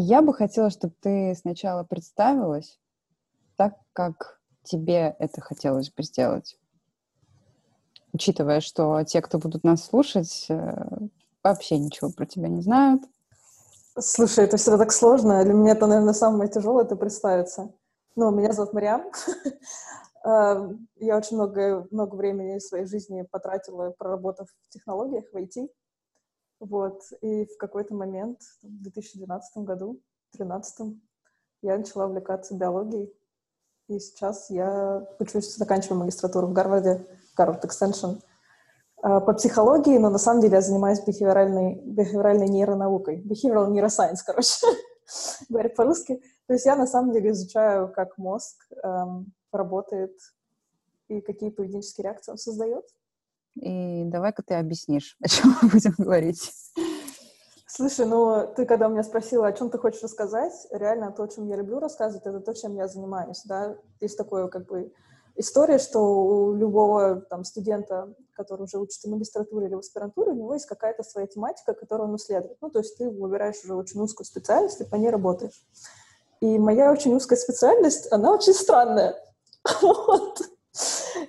Я бы хотела, чтобы ты сначала представилась так, как тебе это хотелось бы сделать. Учитывая, что те, кто будут нас слушать, э, вообще ничего про тебя не знают. Слушай, это всегда так сложно. Для меня это, наверное, самое тяжелое это представиться. Ну, меня зовут Мариам. Э, я очень много, много времени своей жизни потратила, проработав в технологиях, в IT. Вот. И в какой-то момент, в 2012 году, в 2013, я начала увлекаться биологией. И сейчас я учусь, заканчиваю магистратуру в Гарварде, Гарвард Extension, э, по психологии, но на самом деле я занимаюсь бихевиоральной, бихевиоральной нейронаукой. Behavioral neuroscience, короче, говорят по-русски. То есть я на самом деле изучаю, как мозг эм, работает и какие поведенческие реакции он создает. И давай-ка ты объяснишь, о чем мы будем говорить. Слушай, ну ты когда меня спросила, о чем ты хочешь рассказать, реально то, о чем я люблю рассказывать, это то, чем я занимаюсь, да. Есть такое как бы история, что у любого там студента, который уже учится в магистратуре или в аспирантуре, у него есть какая-то своя тематика, которую он исследует. Ну, то есть ты выбираешь уже очень узкую специальность и по ней работаешь. И моя очень узкая специальность, она очень странная. Вот.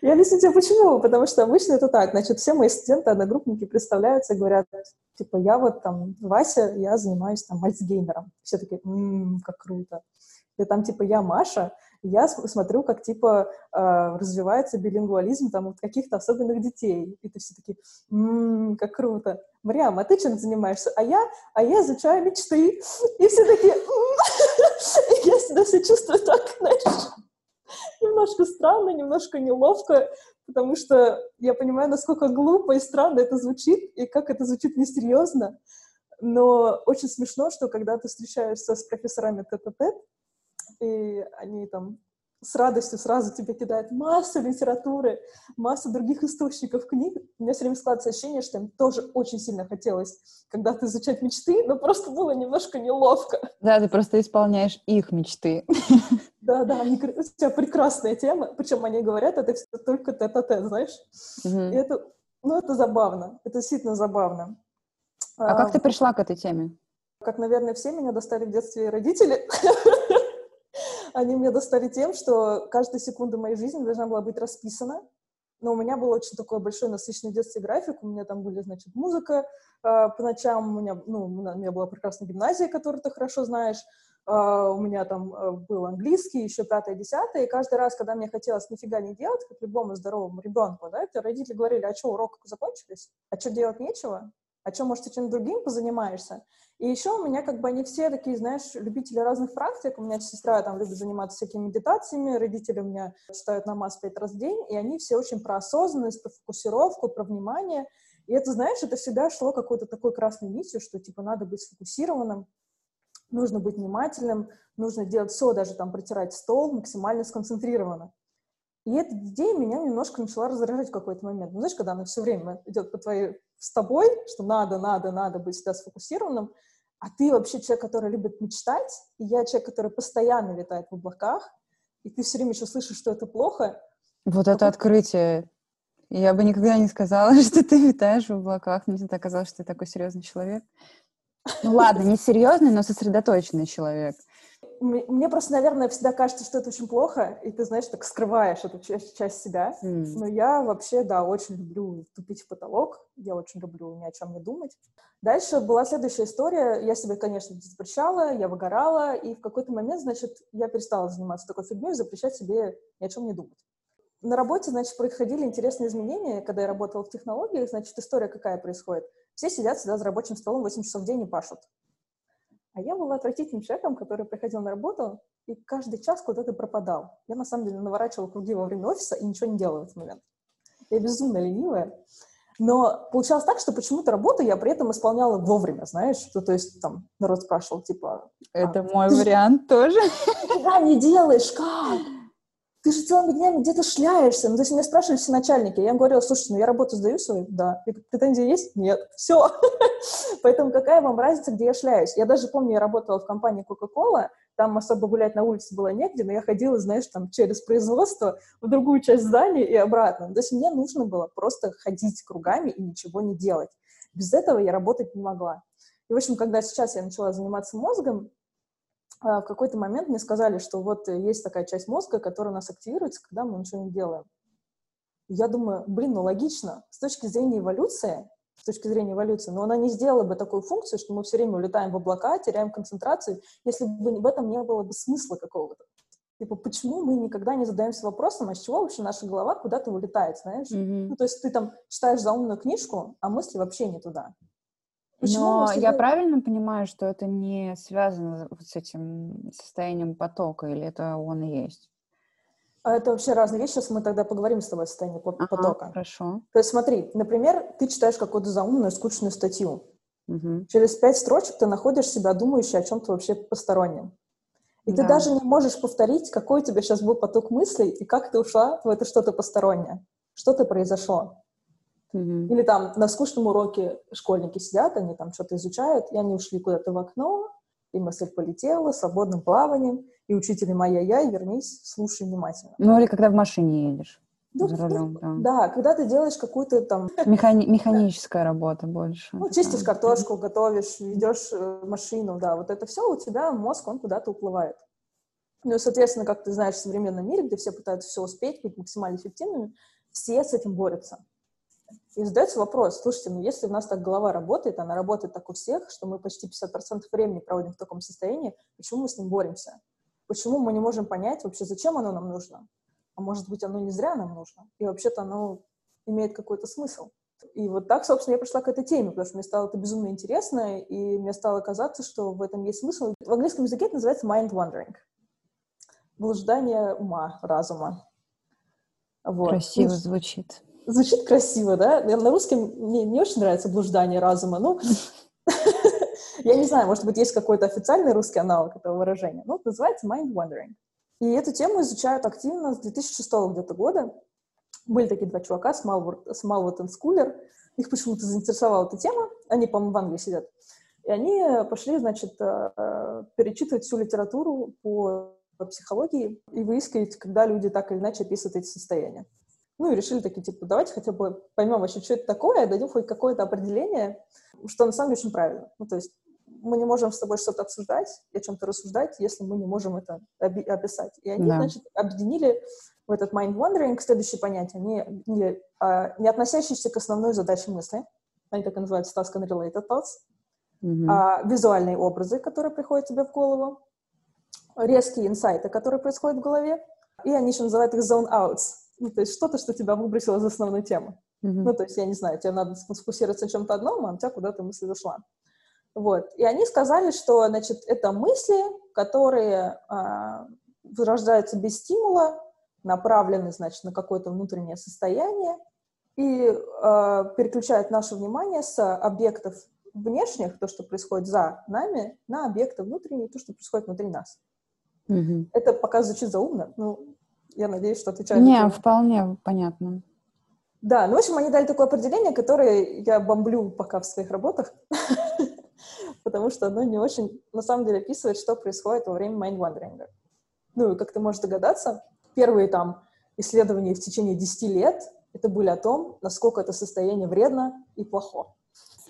Я объясню тебе почему. Потому что обычно это так. Значит, все мои студенты, одногруппники представляются и говорят, типа, я вот там, Вася, я занимаюсь там альцгеймером. Все такие, ммм, как круто. И там, типа, я Маша, я смотрю, как, типа, э, развивается билингвализм там вот каких-то особенных детей. И ты все таки ммм, как круто. Мариам, а ты чем занимаешься? А я, а я изучаю мечты. И все такие, я себя все чувствую так, знаешь, немножко странно, немножко неловко, потому что я понимаю, насколько глупо и странно это звучит, и как это звучит несерьезно. Но очень смешно, что когда ты встречаешься с профессорами тет-а-тет, и они там с радостью сразу тебе кидают массу литературы, массу других источников книг. У меня все время складывается ощущение, что им тоже очень сильно хотелось когда-то изучать мечты, но просто было немножко неловко. Да, ты просто исполняешь их мечты. Да, да, они, у тебя прекрасная тема, причем они говорят, это все только тет-а-тет, знаешь? Угу. И это, ну, это забавно, это действительно забавно. А, а как ты пришла к этой теме? Как, наверное, все меня достали в детстве родители. Они меня достали тем, что каждая секунда моей жизни должна была быть расписана. Но у меня был очень такой большой насыщенный детский график. У меня там были, значит, музыка э, по ночам. У меня, ну, у меня была прекрасная гимназия, которую ты хорошо знаешь. Uh, у меня там uh, был английский, еще пятое, десятое, и каждый раз, когда мне хотелось нифига не делать, как любому здоровому ребенку, да, родители говорили, а что, урок закончились? А что, делать нечего? А что, может, ты чем-то другим позанимаешься? И еще у меня как бы они все такие, знаешь, любители разных практик. У меня сестра там любит заниматься всякими медитациями, родители у меня читают намаз пять раз в день, и они все очень про осознанность, про фокусировку, про внимание. И это, знаешь, это всегда шло какой-то такой красной нитью, что, типа, надо быть сфокусированным, нужно быть внимательным, нужно делать все, даже там протирать стол максимально сконцентрированно. И эта идея меня немножко начала раздражать в какой-то момент. Ну, знаешь, когда она все время идет по твоей, с тобой, что надо, надо, надо быть всегда сфокусированным, а ты вообще человек, который любит мечтать, и я человек, который постоянно летает в облаках, и ты все время еще слышишь, что это плохо. Вот это открытие. Я бы никогда не сказала, что ты витаешь в облаках. Мне всегда казалось, что ты такой серьезный человек. Ну ладно, не серьезный, но сосредоточенный человек. Мне просто, наверное, всегда кажется, что это очень плохо, и ты, знаешь, так скрываешь эту часть, часть себя. Mm. Но я вообще, да, очень люблю тупить в потолок, я очень люблю ни о чем не думать. Дальше была следующая история. Я себе, конечно, запрещала, я выгорала, и в какой-то момент, значит, я перестала заниматься такой фигней, запрещать себе ни о чем не думать. На работе, значит, происходили интересные изменения. Когда я работала в технологиях, значит, история какая происходит? Все сидят всегда за рабочим столом 8 часов в день и пашут. А я была отвратительным человеком, который приходил на работу и каждый час куда-то пропадал. Я, на самом деле, наворачивала круги во время офиса и ничего не делала в этот момент. Я безумно ленивая. Но получалось так, что почему-то работу я при этом исполняла вовремя, знаешь, что, то есть там народ спрашивал, типа... Это а, мой вариант же... тоже. Ты не делаешь, как? Ты же целыми днями где-то шляешься. Ну, то есть меня спрашивали все начальники. Я им говорила, слушайте, ну я работу сдаю свою? Да. И претензии есть? Нет. Все. Поэтому какая вам разница, где я шляюсь? Я даже помню, я работала в компании Coca-Cola, там особо гулять на улице было негде, но я ходила, знаешь, там через производство в другую часть здания и обратно. То есть мне нужно было просто ходить кругами и ничего не делать. Без этого я работать не могла. И, в общем, когда сейчас я начала заниматься мозгом, в какой-то момент мне сказали, что вот есть такая часть мозга, которая у нас активируется, когда мы ничего не делаем. Я думаю, блин, ну логично, с точки зрения эволюции, с точки зрения эволюции, но она не сделала бы такую функцию, что мы все время улетаем в облака, теряем концентрацию, если бы в этом не было бы смысла какого-то. Типа, почему мы никогда не задаемся вопросом, а с чего вообще наша голова куда-то вылетает, знаешь? Mm-hmm. Ну, то есть ты там читаешь заумную книжку, а мысли вообще не туда. Почему Но я правильно понимаю, что это не связано с этим состоянием потока, или это он и есть? А это вообще разные вещи. Сейчас мы тогда поговорим с тобой о состоянии ага, потока. Хорошо. То есть смотри, например, ты читаешь какую-то заумную, скучную статью. Угу. Через пять строчек ты находишь себя думающей о чем-то вообще постороннем. И да. ты даже не можешь повторить, какой у тебя сейчас был поток мыслей и как ты ушла в это что-то постороннее. Что-то произошло. Mm-hmm. Или там на скучном уроке школьники сидят, они там что-то изучают, и они ушли куда-то в окно, и мысль полетела свободным плаванием, и учитель моя я, вернись, слушай внимательно. Ну или когда в машине едешь. Ну, за рулем, да. да, когда ты делаешь какую-то там... Механи- механическая работа больше. Ну, чистишь картошку, готовишь, ведешь э, машину, да, вот это все у тебя, мозг, он куда-то уплывает. Ну, соответственно, как ты знаешь, в современном мире, где все пытаются все успеть, быть максимально эффективными, все с этим борются. И задается вопрос, слушайте, ну если у нас так голова работает, она работает так у всех, что мы почти 50% времени проводим в таком состоянии, почему мы с ним боремся? Почему мы не можем понять вообще, зачем оно нам нужно? А может быть, оно не зря нам нужно? И вообще-то оно имеет какой-то смысл. И вот так, собственно, я пришла к этой теме, потому что мне стало это безумно интересно, и мне стало казаться, что в этом есть смысл. В английском языке это называется mind wandering. Блуждание ума, разума. Вот. Красиво звучит. Звучит красиво, да? На русском мне не очень нравится блуждание разума. Ну, я не знаю, может быть, есть какой-то официальный русский аналог этого выражения. Ну, называется mind wandering. И эту тему изучают активно с 2006 где-то года. Были такие два чувака, Смалвуд и Скулер. Их почему-то заинтересовала эта тема. Они, по-моему, в Англии сидят. И они пошли, значит, э, перечитывать всю литературу по психологии и выискивать, когда люди так или иначе описывают эти состояния. Ну и решили такие, типа, давайте хотя бы поймем вообще, что это такое, дадим хоть какое-то определение, что на самом деле очень правильно. Ну, то есть мы не можем с тобой что-то обсуждать и о чем-то рассуждать, если мы не можем это описать. И они, да. значит, объединили в этот mind wandering следующее понятие, не, не, а, не относящиеся к основной задаче мысли, они так и называются task and related thoughts, mm-hmm. а, визуальные образы, которые приходят тебе в голову, резкие инсайты, которые происходят в голове, и они еще называют их zone outs, ну, то есть что-то, что тебя выбросило из основной темы. Mm-hmm. Ну, то есть, я не знаю, тебе надо сфокусироваться на чем-то одном, а у тебя куда-то мысль зашла. Вот. И они сказали, что, значит, это мысли, которые э, рождаются без стимула, направлены, значит, на какое-то внутреннее состояние и э, переключают наше внимание с объектов внешних, то, что происходит за нами, на объекты внутренние, то, что происходит внутри нас. Mm-hmm. Это пока звучит заумно, ну, я надеюсь, что отвечаю. Не, вполне понятно. Да, ну, в общем, они дали такое определение, которое я бомблю пока в своих работах, потому что оно не очень, на самом деле, описывает, что происходит во время майндвандеринга. Ну, и как ты можешь догадаться, первые там исследования в течение 10 лет это были о том, насколько это состояние вредно и плохо.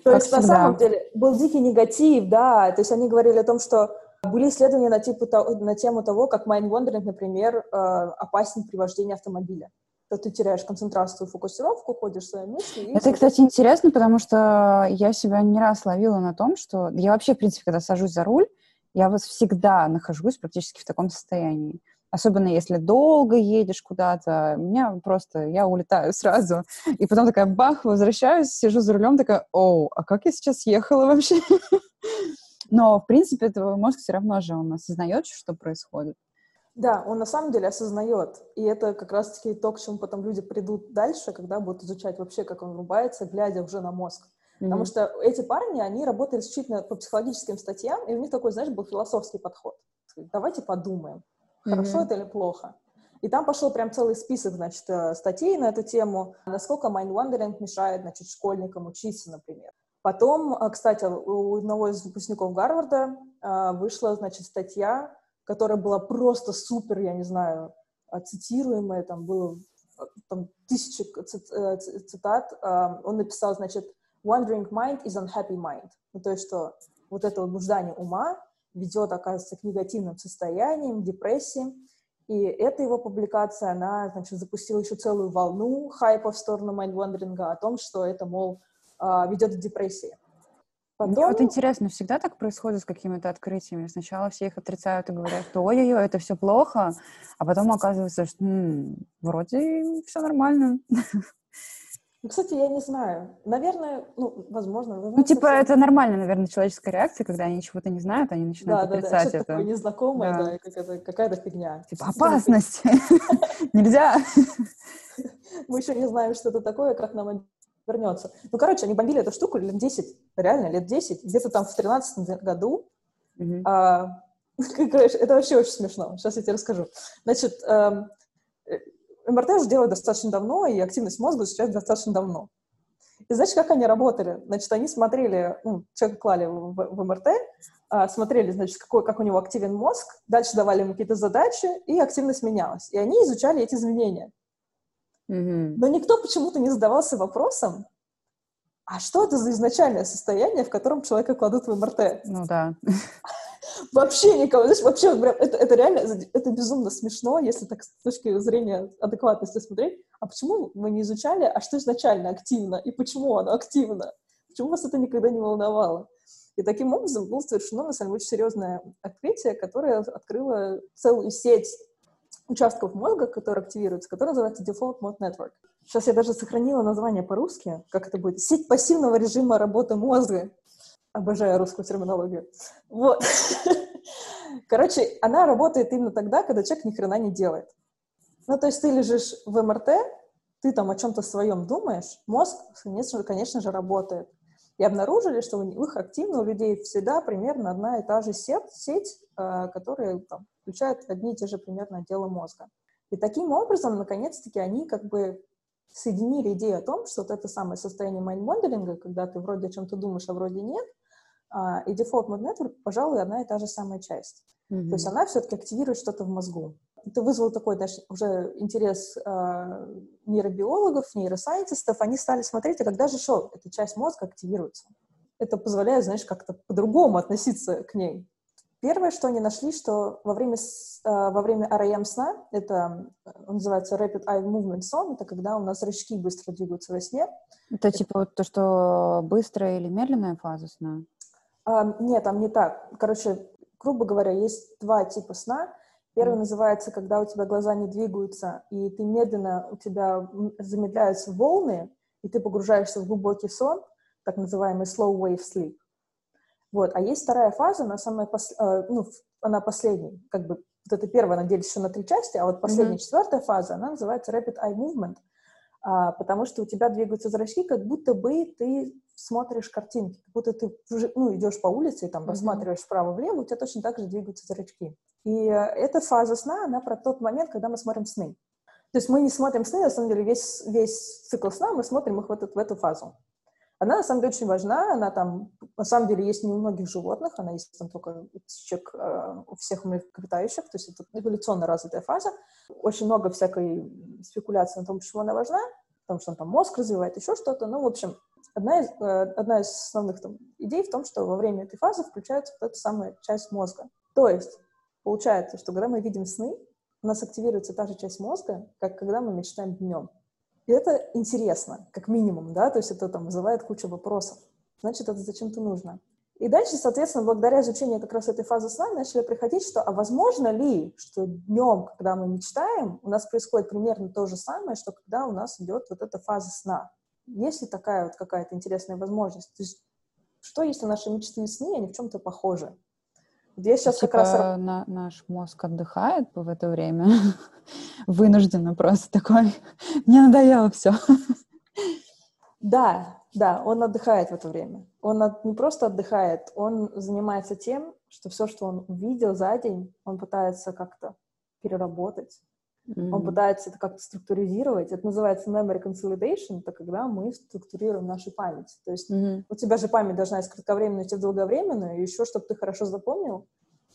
То как есть, всегда. на самом деле, был дикий негатив, да, то есть они говорили о том, что были исследования на, типу, на тему того, как mind-wandering, например, э, опасен при вождении автомобиля. То ты теряешь концентрацию, фокусировку, ходишь в свои мысли. И Это, кстати, интересно, потому что я себя не раз ловила на том, что я вообще, в принципе, когда сажусь за руль, я вот всегда нахожусь практически в таком состоянии. Особенно если долго едешь куда-то, меня просто, я улетаю сразу. И потом такая, бах, возвращаюсь, сижу за рулем, такая, оу, а как я сейчас ехала вообще? Но, в принципе, этого мозг все равно же он осознает, что происходит. Да, он на самом деле осознает. И это как раз-таки то, к чему потом люди придут дальше, когда будут изучать вообще, как он рубается, глядя уже на мозг. Mm-hmm. Потому что эти парни, они работали исключительно по психологическим статьям, и у них такой, знаешь, был философский подход. Давайте подумаем, хорошо mm-hmm. это или плохо. И там пошел прям целый список, значит, э, статей на эту тему, насколько mind-wandering мешает, значит, школьникам учиться, например. Потом, а, кстати, у одного из выпускников Гарварда а, вышла, значит, статья, которая была просто супер, я не знаю, а, цитируемая, там было там, тысячи э, цитат. Он написал, значит, «Wandering mind is unhappy mind». Ну, то есть, что вот это вот ума ведет, оказывается, к негативным состояниям, депрессии. И эта его публикация, она, значит, запустила еще целую волну хайпа в сторону майндвандеринга о том, что это, мол, ведет к депрессии. Потом... Мне вот интересно, всегда так происходит с какими-то открытиями. Сначала все их отрицают и говорят, что ой-ой-ой, это все плохо, а потом оказывается, что м-м, вроде все нормально. Ну, кстати, я не знаю. Наверное, ну, возможно. Ну, типа, совсем... это нормально, наверное, человеческая реакция, когда они чего-то не знают, они начинают да, отрицать да, да. Это. такое незнакомое, да, да как какая-то фигня. Типа, опасность! Нельзя! Мы еще не знаем, что это такое, как нам вернется. Ну, короче, они бомбили эту штуку лет 10, реально, лет 10, где-то там в 13 году. Mm-hmm. А, короче, это вообще очень смешно. Сейчас я тебе расскажу. Значит, эм, э, МРТ уже делают достаточно давно, и активность мозга изучают достаточно давно. И знаешь, как они работали? Значит, они смотрели, ну, человека клали в, в МРТ, а, смотрели, значит, какой, как у него активен мозг, дальше давали ему какие-то задачи, и активность менялась. И они изучали эти изменения. Но никто почему-то не задавался вопросом, а что это за изначальное состояние, в котором человека кладут в МРТ? Ну да. Вообще никого. Знаешь, вообще, это, это реально, это безумно смешно, если так с точки зрения адекватности смотреть. А почему мы не изучали, а что изначально активно, и почему оно активно? Почему вас это никогда не волновало? И таким образом было совершено, на самом деле, очень серьезное открытие, которое открыло целую сеть участков мозга, которые активируются, который называется Default Mode Network. Сейчас я даже сохранила название по-русски, как это будет. Сеть пассивного режима работы мозга. Обожаю русскую терминологию. Вот. Короче, она работает именно тогда, когда человек ни хрена не делает. Ну, то есть ты лежишь в МРТ, ты там о чем-то своем думаешь, мозг, конечно, конечно же, работает. И обнаружили, что у них активно у людей всегда примерно одна и та же сеть, сеть э, которая там, включает одни и те же примерно отделы мозга. И таким образом, наконец-таки, они как бы соединили идею о том, что вот это самое состояние майнд-моделинга, когда ты вроде о чем-то думаешь, а вроде нет, а, и Default Mode Network, пожалуй, одна и та же самая часть. Mm-hmm. То есть она все-таки активирует что-то в мозгу. Это вызвало такой даже уже интерес э, нейробиологов, нейросайентистов. Они стали смотреть, а когда же что, эта часть мозга активируется. Это позволяет, знаешь, как-то по-другому относиться к ней. Первое, что они нашли, что во время, э, во время REM сна, это он называется Rapid Eye Movement Сон, это когда у нас зрачки быстро двигаются во сне. Это, это типа вот то, что быстрая или медленная фаза сна? А, нет, там не так. Короче, грубо говоря, есть два типа сна. Первый mm. называется, когда у тебя глаза не двигаются, и ты медленно, у тебя замедляются волны, и ты погружаешься в глубокий сон, так называемый slow wave sleep. Вот. А есть вторая фаза, она самая пос... Э, ну, она последняя, как бы вот эта первая, она делится на три части, а вот последняя, mm-hmm. четвертая фаза, она называется rapid eye movement, а, потому что у тебя двигаются зрачки, как будто бы ты смотришь картинки, как будто ты ну, идешь по улице и там mm-hmm. рассматриваешь вправо-влево, у тебя точно так же двигаются зрачки. И э, эта фаза сна, она про тот момент, когда мы смотрим сны. То есть мы не смотрим сны, на самом деле весь, весь цикл сна мы смотрим их в, этот, в эту фазу. Она, на самом деле, очень важна, она там, на самом деле, есть не у многих животных, она есть там только птичек, э, у всех млекопитающих, то есть это эволюционно развитая фаза. Очень много всякой спекуляции на том, почему она важна, потому что он там мозг развивает, еще что-то. Ну, в общем, одна из, э, одна из основных там, идей в том, что во время этой фазы включается вот эта самая часть мозга. То есть получается, что когда мы видим сны, у нас активируется та же часть мозга, как когда мы мечтаем днем. И это интересно, как минимум, да, то есть это там вызывает кучу вопросов. Значит, это зачем-то нужно. И дальше, соответственно, благодаря изучению как раз этой фазы сна начали приходить, что а возможно ли, что днем, когда мы мечтаем, у нас происходит примерно то же самое, что когда у нас идет вот эта фаза сна. Есть ли такая вот какая-то интересная возможность? То есть, что если наши мечты и сны, они в чем-то похожи? Я сейчас типа как раз... На, наш мозг отдыхает в это время, вынужденно просто такой, мне надоело все. Да, да, он отдыхает в это время. Он от, не просто отдыхает, он занимается тем, что все, что он увидел за день, он пытается как-то переработать, Mm-hmm. Он пытается это как-то структуризировать. Это называется memory consolidation. Это когда мы структурируем нашу память. То есть mm-hmm. у тебя же память должна из кратковременной идти в долговременную, и еще, чтобы ты хорошо запомнил,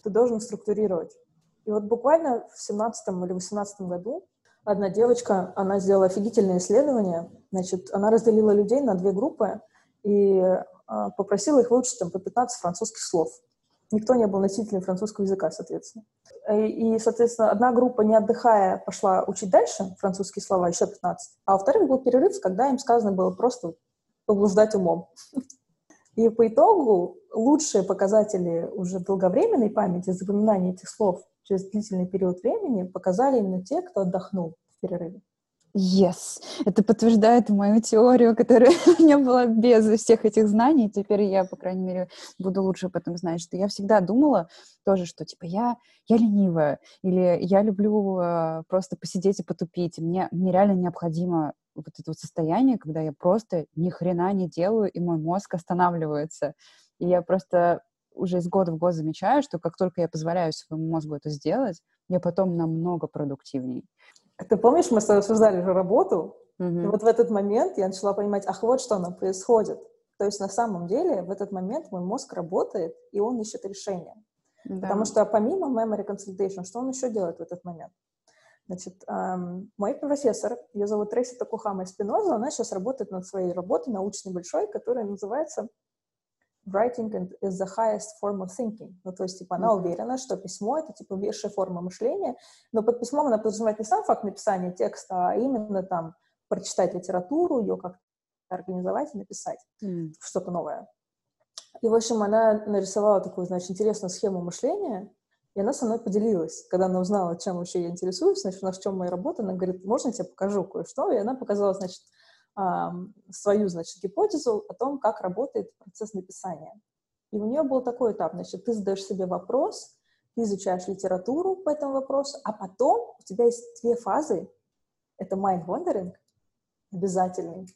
ты должен структурировать. И вот буквально в 17 или 18 году одна девочка, она сделала офигительное исследование. Значит, она разделила людей на две группы и э, попросила их выучить там по 15 французских слов. Никто не был носителем французского языка, соответственно. И, соответственно, одна группа, не отдыхая, пошла учить дальше французские слова, еще 15. А во-вторых, был перерыв, когда им сказано было просто поблуждать умом. И по итогу лучшие показатели уже долговременной памяти, запоминания этих слов через длительный период времени показали именно те, кто отдохнул в перерыве. Yes. Это подтверждает мою теорию, которая у меня была без всех этих знаний. Теперь я, по крайней мере, буду лучше об этом знать, что я всегда думала тоже, что типа я, я ленивая, или я люблю э, просто посидеть и потупить. Мне, мне реально необходимо вот это вот состояние, когда я просто ни хрена не делаю, и мой мозг останавливается. И я просто уже из года в год замечаю, что как только я позволяю своему мозгу это сделать, я потом намного продуктивней. Ты помнишь, мы с тобой обсуждали же работу, mm-hmm. и вот в этот момент я начала понимать, ах, вот что нам происходит. То есть на самом деле в этот момент мой мозг работает, и он ищет решение. Да. Потому что помимо memory consolidation, что он еще делает в этот момент? Значит, эм, мой профессор, ее зовут Трейси Такухама Спиноза, она сейчас работает над своей работой научной большой, которая называется writing is the highest form of thinking. Ну, то есть, типа, она mm-hmm. уверена, что письмо — это, типа, высшая форма мышления, но под письмом она подразумевает не сам факт написания текста, а именно, там, прочитать литературу, ее как-то организовать и написать mm-hmm. что-то новое. И, в общем, она нарисовала такую, значит, интересную схему мышления, и она со мной поделилась. Когда она узнала, чем вообще я интересуюсь, значит, у нас в чем моя работа, она говорит, можно я тебе покажу кое-что? И она показала, значит, свою, значит, гипотезу о том, как работает процесс написания. И у нее был такой этап, значит, ты задаешь себе вопрос, ты изучаешь литературу по этому вопросу, а потом у тебя есть две фазы. Это mind wandering, обязательный,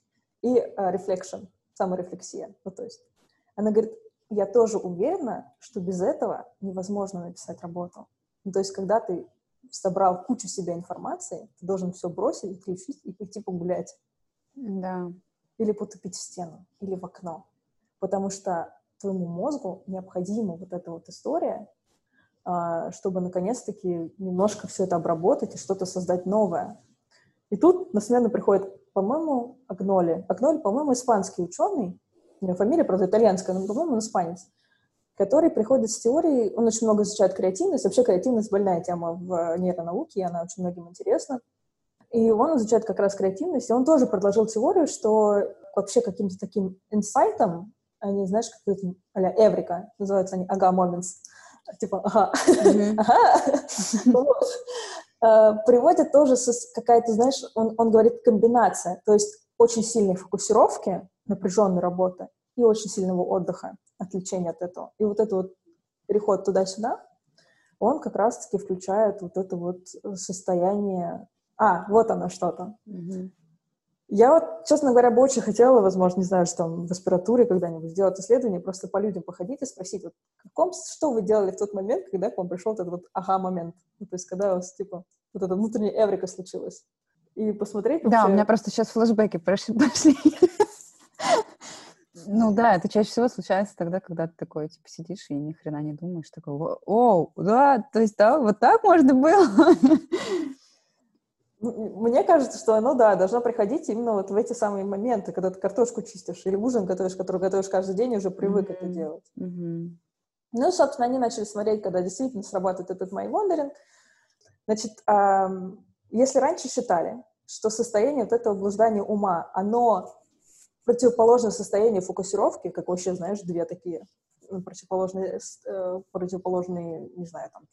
и uh, reflection, саморефлексия. Ну, то есть она говорит, я тоже уверена, что без этого невозможно написать работу. Ну, то есть когда ты собрал кучу себя информации, ты должен все бросить, отключить и пойти погулять. Да. Или потупить в стену, или в окно. Потому что твоему мозгу необходима вот эта вот история, а, чтобы наконец-таки немножко все это обработать и что-то создать новое. И тут на смену приходит, по-моему, Агноли. Агноли, по-моему, испанский ученый, у него фамилия, правда, итальянская, но, по-моему, он испанец, который приходит с теорией, он очень много изучает креативность, вообще креативность больная тема в нейронауке, и она очень многим интересна. И он изучает как раз креативность, и он тоже предложил теорию, что вообще каким-то таким инсайтом, они, знаешь, как это, а эврика, называются они ага moments, типа ага, ага, э, приводит тоже какая-то, знаешь, он, он говорит комбинация, то есть очень сильной фокусировки, напряженной работы и очень сильного отдыха, отвлечения от этого. И вот этот вот переход туда-сюда, он как раз-таки включает вот это вот состояние а, вот оно что-то. Угу. Я вот, честно говоря, бы очень хотела, возможно, не знаю, что там в аспиратуре когда-нибудь сделать исследование, просто по людям походить и спросить, вот, каком, что вы делали в тот момент, когда к вам пришел этот вот ага-момент, ну, то есть когда у вас, типа, вот эта внутренняя эврика случилась. И посмотреть вообще... Да, у меня просто сейчас флешбеки прошли. Ну да, это чаще всего случается тогда, когда ты такой, типа, сидишь и ни хрена не думаешь, такой, о, да, то есть, да, вот так можно было. Мне кажется, что оно, да, должно приходить именно вот в эти самые моменты, когда ты картошку чистишь или ужин готовишь, который готовишь каждый день, и уже привык mm-hmm. это делать. Mm-hmm. Ну, собственно, они начали смотреть, когда действительно срабатывает этот wandering. Значит, эм, если раньше считали, что состояние вот этого блуждания ума, оно противоположно состоянию фокусировки, как вообще, знаешь, две такие ну, противоположные, э, противоположные, не знаю, там,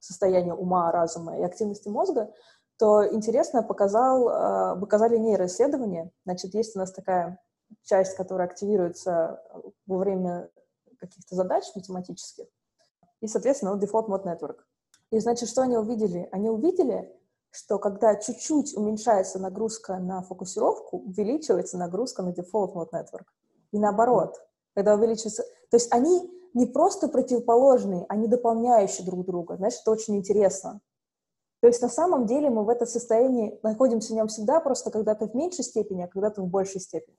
состояния ума, разума и активности мозга, то интересно показал, э, показали нейроисследования. Значит, есть у нас такая часть, которая активируется во время каких-то задач математических, и, соответственно, вот Default Mode Network. И, значит, что они увидели? Они увидели, что когда чуть-чуть уменьшается нагрузка на фокусировку, увеличивается нагрузка на Default Mode Network. И наоборот, когда увеличивается... То есть они не просто противоположные, они дополняющие друг друга. Знаешь, это очень интересно. То есть на самом деле мы в этом состоянии находимся в нем всегда, просто когда-то в меньшей степени, а когда-то в большей степени.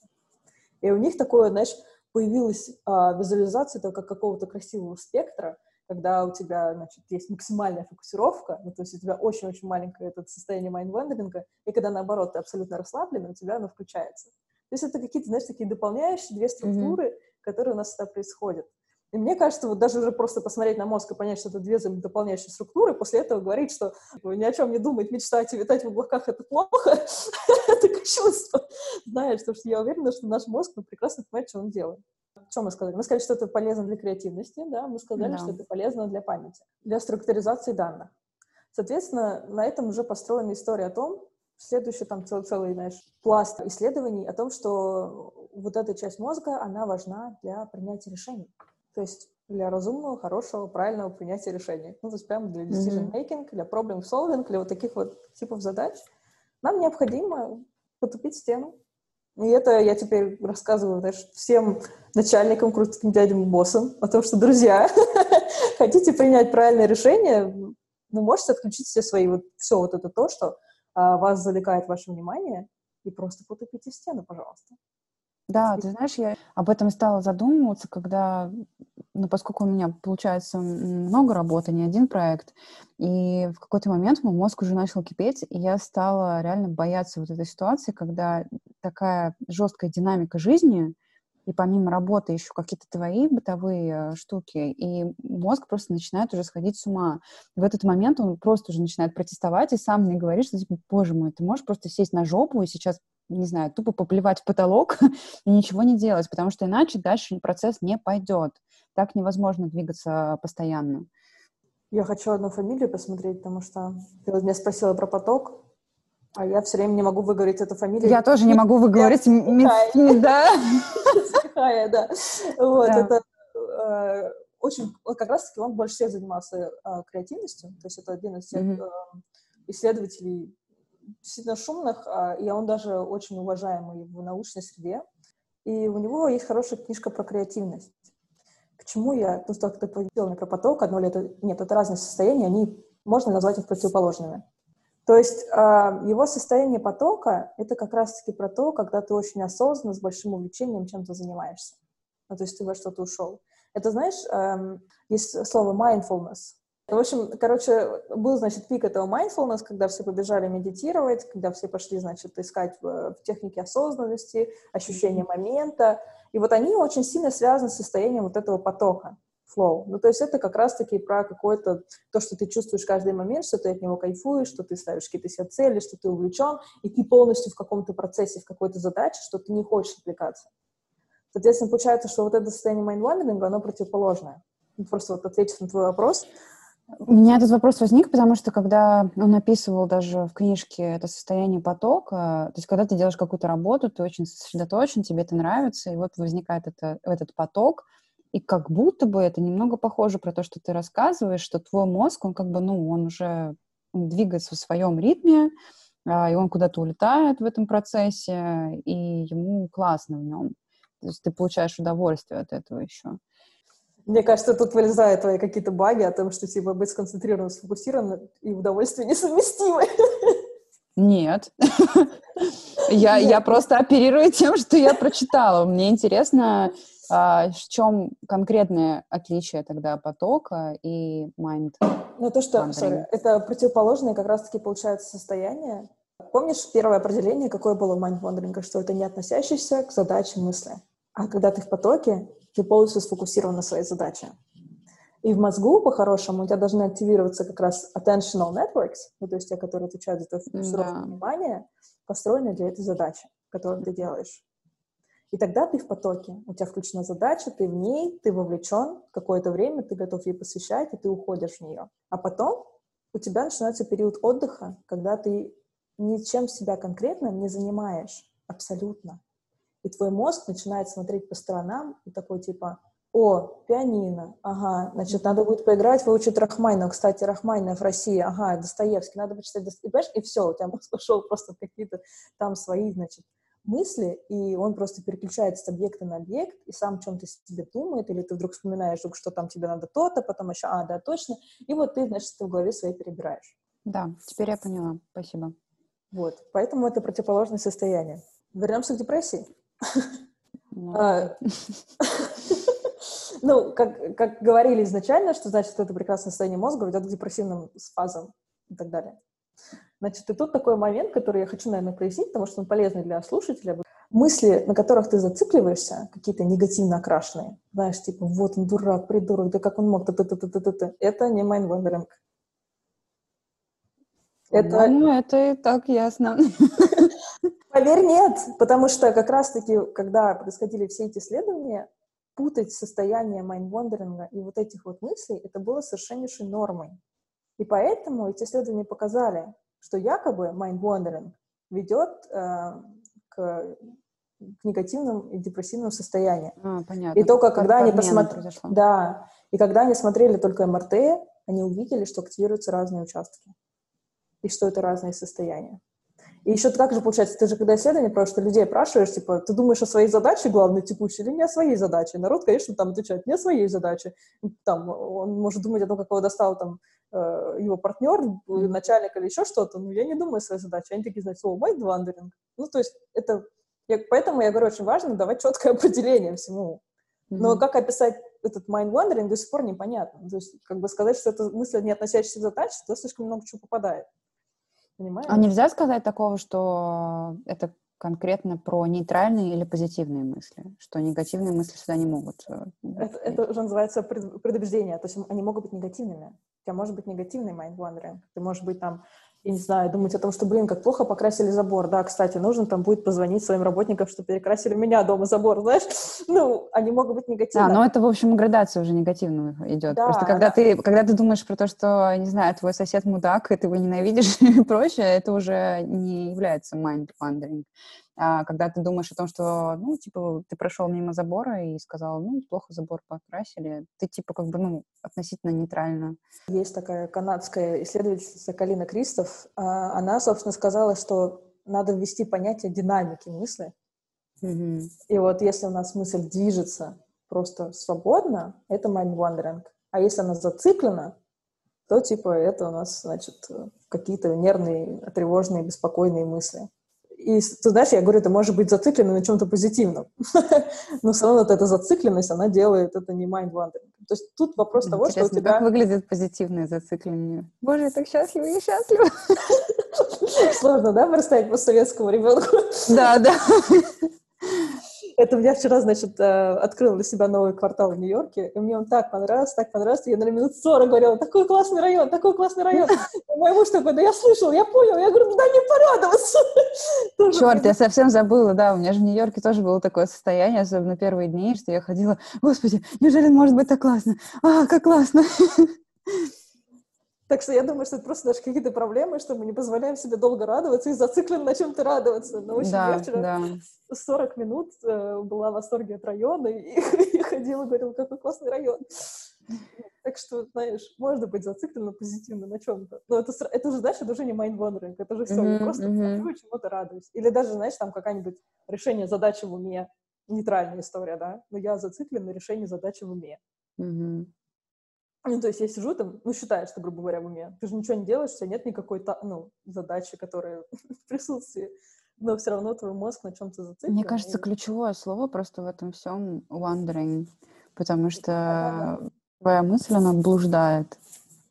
И у них такое, знаешь, появилась а, визуализация только какого-то красивого спектра, когда у тебя, значит, есть максимальная фокусировка, ну, то есть у тебя очень-очень маленькое это состояние майндвендеринга, и когда, наоборот, ты абсолютно расслаблен, у тебя оно включается. То есть это какие-то, знаешь, такие дополняющие две структуры, mm-hmm. которые у нас всегда происходят. И мне кажется, вот даже уже просто посмотреть на мозг и понять, что это две дополняющие структуры, после этого говорить, что ни о чем не думать, мечтать и витать в облаках — это плохо, это кощунство. Знаешь, потому что я уверена, что наш мозг ну, прекрасно понимает, что он делает. Что мы сказали? Мы сказали, что это полезно для креативности, да, мы сказали, да. что это полезно для памяти, для структуризации данных. Соответственно, на этом уже построена история о том, следующий там целый, целый, знаешь, пласт исследований о том, что вот эта часть мозга, она важна для принятия решений. То есть для разумного, хорошего, правильного принятия решений. Ну, то есть прямо для decision making, для problem solving, для вот таких вот типов задач нам необходимо потупить стену. И это я теперь рассказываю знаешь, всем начальникам, крутым дядям боссам о том, что, друзья, хотите принять правильное решение, вы можете отключить все свои, вот, все вот это то, что а, вас завлекает ваше внимание, и просто потупите стену, пожалуйста. Да, ты знаешь, я об этом стала задумываться, когда, ну, поскольку у меня получается много работы, не один проект, и в какой-то момент мой мозг уже начал кипеть, и я стала реально бояться вот этой ситуации, когда такая жесткая динамика жизни, и помимо работы еще какие-то твои бытовые э, штуки, и мозг просто начинает уже сходить с ума. в этот момент он просто уже начинает протестовать и сам мне говорит, что, типа, боже мой, ты можешь просто сесть на жопу и сейчас не знаю, тупо поплевать в потолок и ничего не делать, потому что иначе дальше процесс не пойдет. Так невозможно двигаться постоянно. Я хочу одну фамилию посмотреть, потому что ты вот меня спросила про поток, а я все время не могу выговорить эту фамилию. Я тоже не могу выговорить. Да. да. Вот, это э, очень, как раз-таки он больше всех занимался э, креативностью, то есть это один из тех э, исследователей действительно шумных, а, и он даже очень уважаемый в научной среде. И у него есть хорошая книжка про креативность. Почему я, ну, что ты поведел мне про поток, одно ли это, нет, это разные состояния, они, можно назвать их противоположными. То есть э, его состояние потока — это как раз-таки про то, когда ты очень осознанно, с большим увлечением чем-то занимаешься. Ну, то есть ты во что-то ушел. Это, знаешь, э, есть слово mindfulness. В общем, короче, был, значит, пик этого mindfulness, когда все побежали медитировать, когда все пошли, значит, искать в, технике осознанности, ощущения момента. И вот они очень сильно связаны с состоянием вот этого потока, flow. Ну, то есть это как раз-таки про какое-то, то, что ты чувствуешь каждый момент, что ты от него кайфуешь, что ты ставишь какие-то себе цели, что ты увлечен, и ты полностью в каком-то процессе, в какой-то задаче, что ты не хочешь отвлекаться. Соответственно, получается, что вот это состояние mind оно противоположное. Просто вот ответив на твой вопрос, у меня этот вопрос возник, потому что когда он описывал даже в книжке это состояние потока, то есть когда ты делаешь какую-то работу, ты очень сосредоточен, тебе это нравится, и вот возникает это, этот поток, и как будто бы это немного похоже про то, что ты рассказываешь, что твой мозг, он как бы, ну, он уже двигается в своем ритме, а, и он куда-то улетает в этом процессе, и ему классно в нем. То есть ты получаешь удовольствие от этого еще. Мне кажется, тут вылезают твои какие-то баги о том, что типа быть сконцентрированным, сфокусированным и удовольствие несовместимы. Нет. я, я просто оперирую тем, что я прочитала. Мне интересно, а, в чем конкретное отличие тогда потока и mind? Ну, то, что, sorry, это противоположное как раз-таки получается состояние. Помнишь первое определение, какое было в mind wandering, что это не относящееся к задаче мысли? А когда ты в потоке, ты полностью сфокусирован на своей задаче. И в мозгу, по-хорошему, у тебя должны активироваться как раз attentional networks, ну, то есть те, которые отвечают за твое фокусирование да. внимание, построенные для этой задачи, которую ты делаешь. И тогда ты в потоке, у тебя включена задача, ты в ней, ты вовлечен, какое-то время ты готов ей посвящать, и ты уходишь в нее. А потом у тебя начинается период отдыха, когда ты ничем себя конкретно не занимаешь абсолютно и твой мозг начинает смотреть по сторонам и такой типа, о, пианино, ага, значит, надо будет поиграть, выучить Рахмайнова. Кстати, Рахмайнов России, ага, Достоевский, надо почитать Достоевский, и все, у тебя мозг ушел просто в какие-то там свои, значит, мысли, и он просто переключается с объекта на объект, и сам о чем-то себе думает, или ты вдруг вспоминаешь, что там тебе надо то-то, потом еще, а, да, точно, и вот ты, значит, в голове своей перебираешь. Да, теперь я поняла, спасибо. Вот, поэтому это противоположное состояние. Вернемся к депрессии. Ну, а, ну, как, как говорили изначально, что значит, это прекрасное состояние мозга ведет к депрессивным фазам и так далее. Значит, и тут такой момент, который я хочу, наверное, прояснить, потому что он полезный для слушателя. мысли, на которых ты зацикливаешься, какие-то негативно окрашенные, знаешь, типа, вот он дурак, придурок, да как он мог, т -т -т -т -т -т -т. это не mind wandering. Это... Ну, это и так ясно. Поверь, нет, потому что как раз-таки, когда происходили все эти исследования, путать состояние mind wandering а и вот этих вот мыслей, это было совершеннейшей нормой. И поэтому эти исследования показали, что якобы mind wandering ведет э, к, к негативным и депрессивным состояниям. А, понятно. И только когда они посмотрели... Да, и когда они смотрели только МРТ, они увидели, что активируются разные участки. И что это разные состояния. И еще так же получается, ты же когда исследование ты людей спрашиваешь, типа, ты думаешь о своей задаче главной текущей или не о своей задаче? Народ, конечно, там отвечает не о своей задаче. Там, он может думать о том, как его достал там его партнер, начальник или еще что-то, но я не думаю своей задаче. Они такие, знаете, о, мой вандеринг. Ну, то есть это... Я, поэтому я говорю, очень важно давать четкое определение всему. Но mm-hmm. как описать этот mind wandering до сих пор непонятно. То есть, как бы сказать, что это мысль, не относящаяся к задаче, то слишком много чего попадает. Понимаешь? А нельзя сказать такого, что это конкретно про нейтральные или позитивные мысли, что негативные мысли сюда не могут. Э, это, это уже называется предубеждение, то есть они могут быть негативными. У тебя может быть негативный wandering. Ты можешь быть там я не знаю, думать о том, что, блин, как плохо покрасили забор. Да, кстати, нужно там будет позвонить своим работникам, чтобы перекрасили меня дома забор, знаешь? Ну, они могут быть негативны. Да, но это, в общем, градация уже негативная идет. Да, Просто когда, да. ты, когда ты думаешь про то, что, не знаю, твой сосед мудак, и ты его ненавидишь и прочее, это уже не является mind wandering а, когда ты думаешь о том, что, ну, типа, ты прошел мимо забора и сказал, ну, плохо забор покрасили, ты, типа, как бы, ну, относительно нейтрально. Есть такая канадская исследовательница Калина Кристоф, а, она, собственно, сказала, что надо ввести понятие динамики мысли. Mm-hmm. И вот если у нас мысль движется просто свободно, это mind wandering. А если она зациклена, то, типа, это у нас, значит, какие-то нервные, тревожные, беспокойные мысли. И ты знаешь, я говорю, это может быть зациклено на чем-то позитивном. Но все равно вот эта зацикленность, она делает это не mind wandering. То есть тут вопрос того, что у тебя... как выглядит позитивное зацикление? Боже, я так счастлива, я счастлива. Сложно, да, представить по советскому ребенку? Да, да. Это я вчера, значит, э, открыла для себя новый квартал в Нью-Йорке, и мне он так понравился, так понравился, я на минут 40 говорила, такой классный район, такой классный район. Мой муж такой, да я слышал, я понял. Я говорю, да не порадоваться. Черт, я совсем забыла, да, у меня же в Нью-Йорке тоже было такое состояние, особенно первые дни, что я ходила, господи, неужели может быть так классно? А, как классно! Так что я думаю, что это просто даже какие-то проблемы, что мы не позволяем себе долго радоваться и зациклен на чем-то радоваться. Но очень да, я вчера да. 40 минут э, была в восторге от района и, и ходила, говорила, какой классный район. Так что, знаешь, можно быть зацикленно позитивно на чем-то. Но это, это уже, знаешь, это уже не mind это уже все, mm-hmm, просто mm-hmm. чему-то радуюсь. Или даже, знаешь, там какая-нибудь решение задачи в уме, нейтральная история, да, но я зациклен на решении задачи в уме. Mm-hmm. Ну, то есть я сижу там, ну, считаю, что, грубо говоря, в уме. Ты же ничего не делаешь, у тебя нет никакой, ну, задачи, которая в присутствии. Но все равно твой мозг на чем-то зациклен. Мне кажется, и... ключевое слово просто в этом всем wandering, потому что твоя мысль, она блуждает.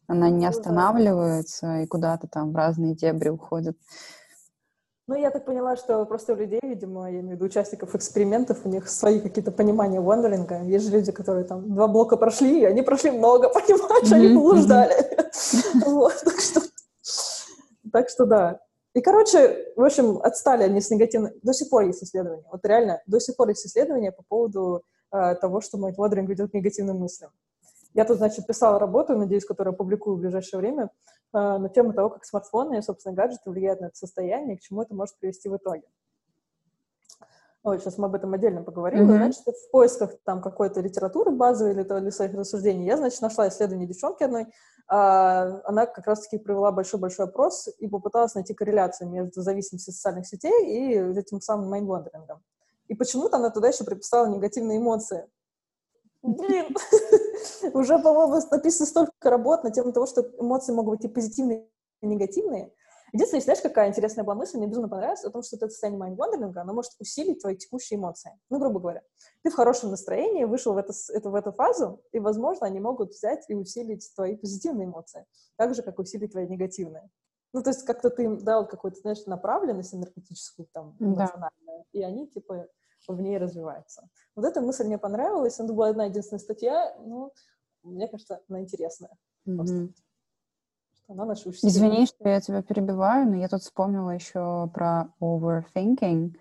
Она не останавливается и куда-то там в разные дебри уходит. Ну, я так поняла, что просто у людей, видимо, я имею в виду участников экспериментов, у них свои какие-то понимания вандеринга. Есть же люди, которые там два блока прошли, и они прошли много, понимаешь, они блуждали. Вот, так что... Так что да. И, короче, в общем, отстали они с негативным... До сих пор есть исследования. Вот реально, до сих пор есть исследования по поводу э, того, что мой вандеринг ведет к негативным мыслям. Я тут, значит, писала работу, надеюсь, которую опубликую в ближайшее время, э, на тему того, как смартфоны и, собственно, гаджеты влияют на это состояние и к чему это может привести в итоге. Ой, сейчас мы об этом отдельно поговорим. Mm-hmm. Значит, в поисках там какой-то литературы базовой или, или своих рассуждений я, значит, нашла исследование девчонки одной. А, она как раз-таки провела большой-большой опрос и попыталась найти корреляцию между зависимостью социальных сетей и этим самым майндвандерингом. И почему-то она туда еще приписала негативные эмоции. Блин, уже, по-моему, написано столько работ на тему того, что эмоции могут быть и позитивные, и негативные. Единственное, знаешь, какая интересная была мысль, мне безумно понравилась, о том, что это состояние майндвандеринга, оно может усилить твои текущие эмоции. Ну, грубо говоря, ты в хорошем настроении, вышел в, это, это, в эту фазу, и, возможно, они могут взять и усилить твои позитивные эмоции, так же, как усилить твои негативные. Ну, то есть как-то ты им дал какую-то, знаешь, направленность энергетическую, там, эмоциональную, да. и они, типа, в ней развиваются. Вот эта мысль мне понравилась, это была одна единственная статья, ну, мне кажется, она интересная. Mm-hmm. Она Извини, что я тебя перебиваю, но я тут вспомнила еще про overthinking.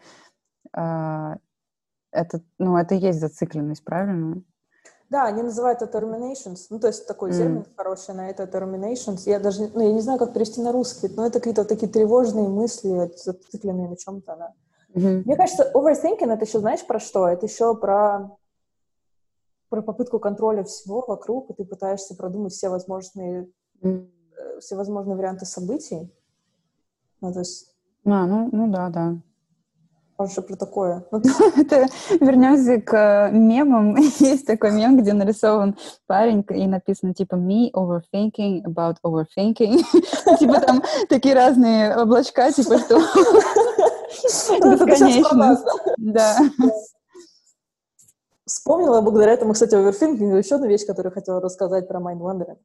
Uh, это, ну, это и есть зацикленность, правильно? Да, они называют это terminations. Ну, то есть такой mm. термин хороший на это terminations. Я даже, ну, я не знаю, как перевести на русский, но это какие-то такие тревожные мысли, зацикленные на чем-то, да. Mm-hmm. Мне кажется, overthinking — это еще, знаешь, про что? Это еще про, про попытку контроля всего вокруг, и ты пытаешься продумать все возможные, mm. все возможные варианты событий. Ну, то есть... А, ну, ну да, да. Больше про такое. Ну, это вернемся к э, мемам. Есть такой мем, где нарисован парень и написано типа me overthinking about overthinking. Типа там такие разные облачка, типа что бесконечно. Да. Вспомнила благодаря этому, кстати, оверфинкингу еще одну вещь, которую хотела рассказать про wandering.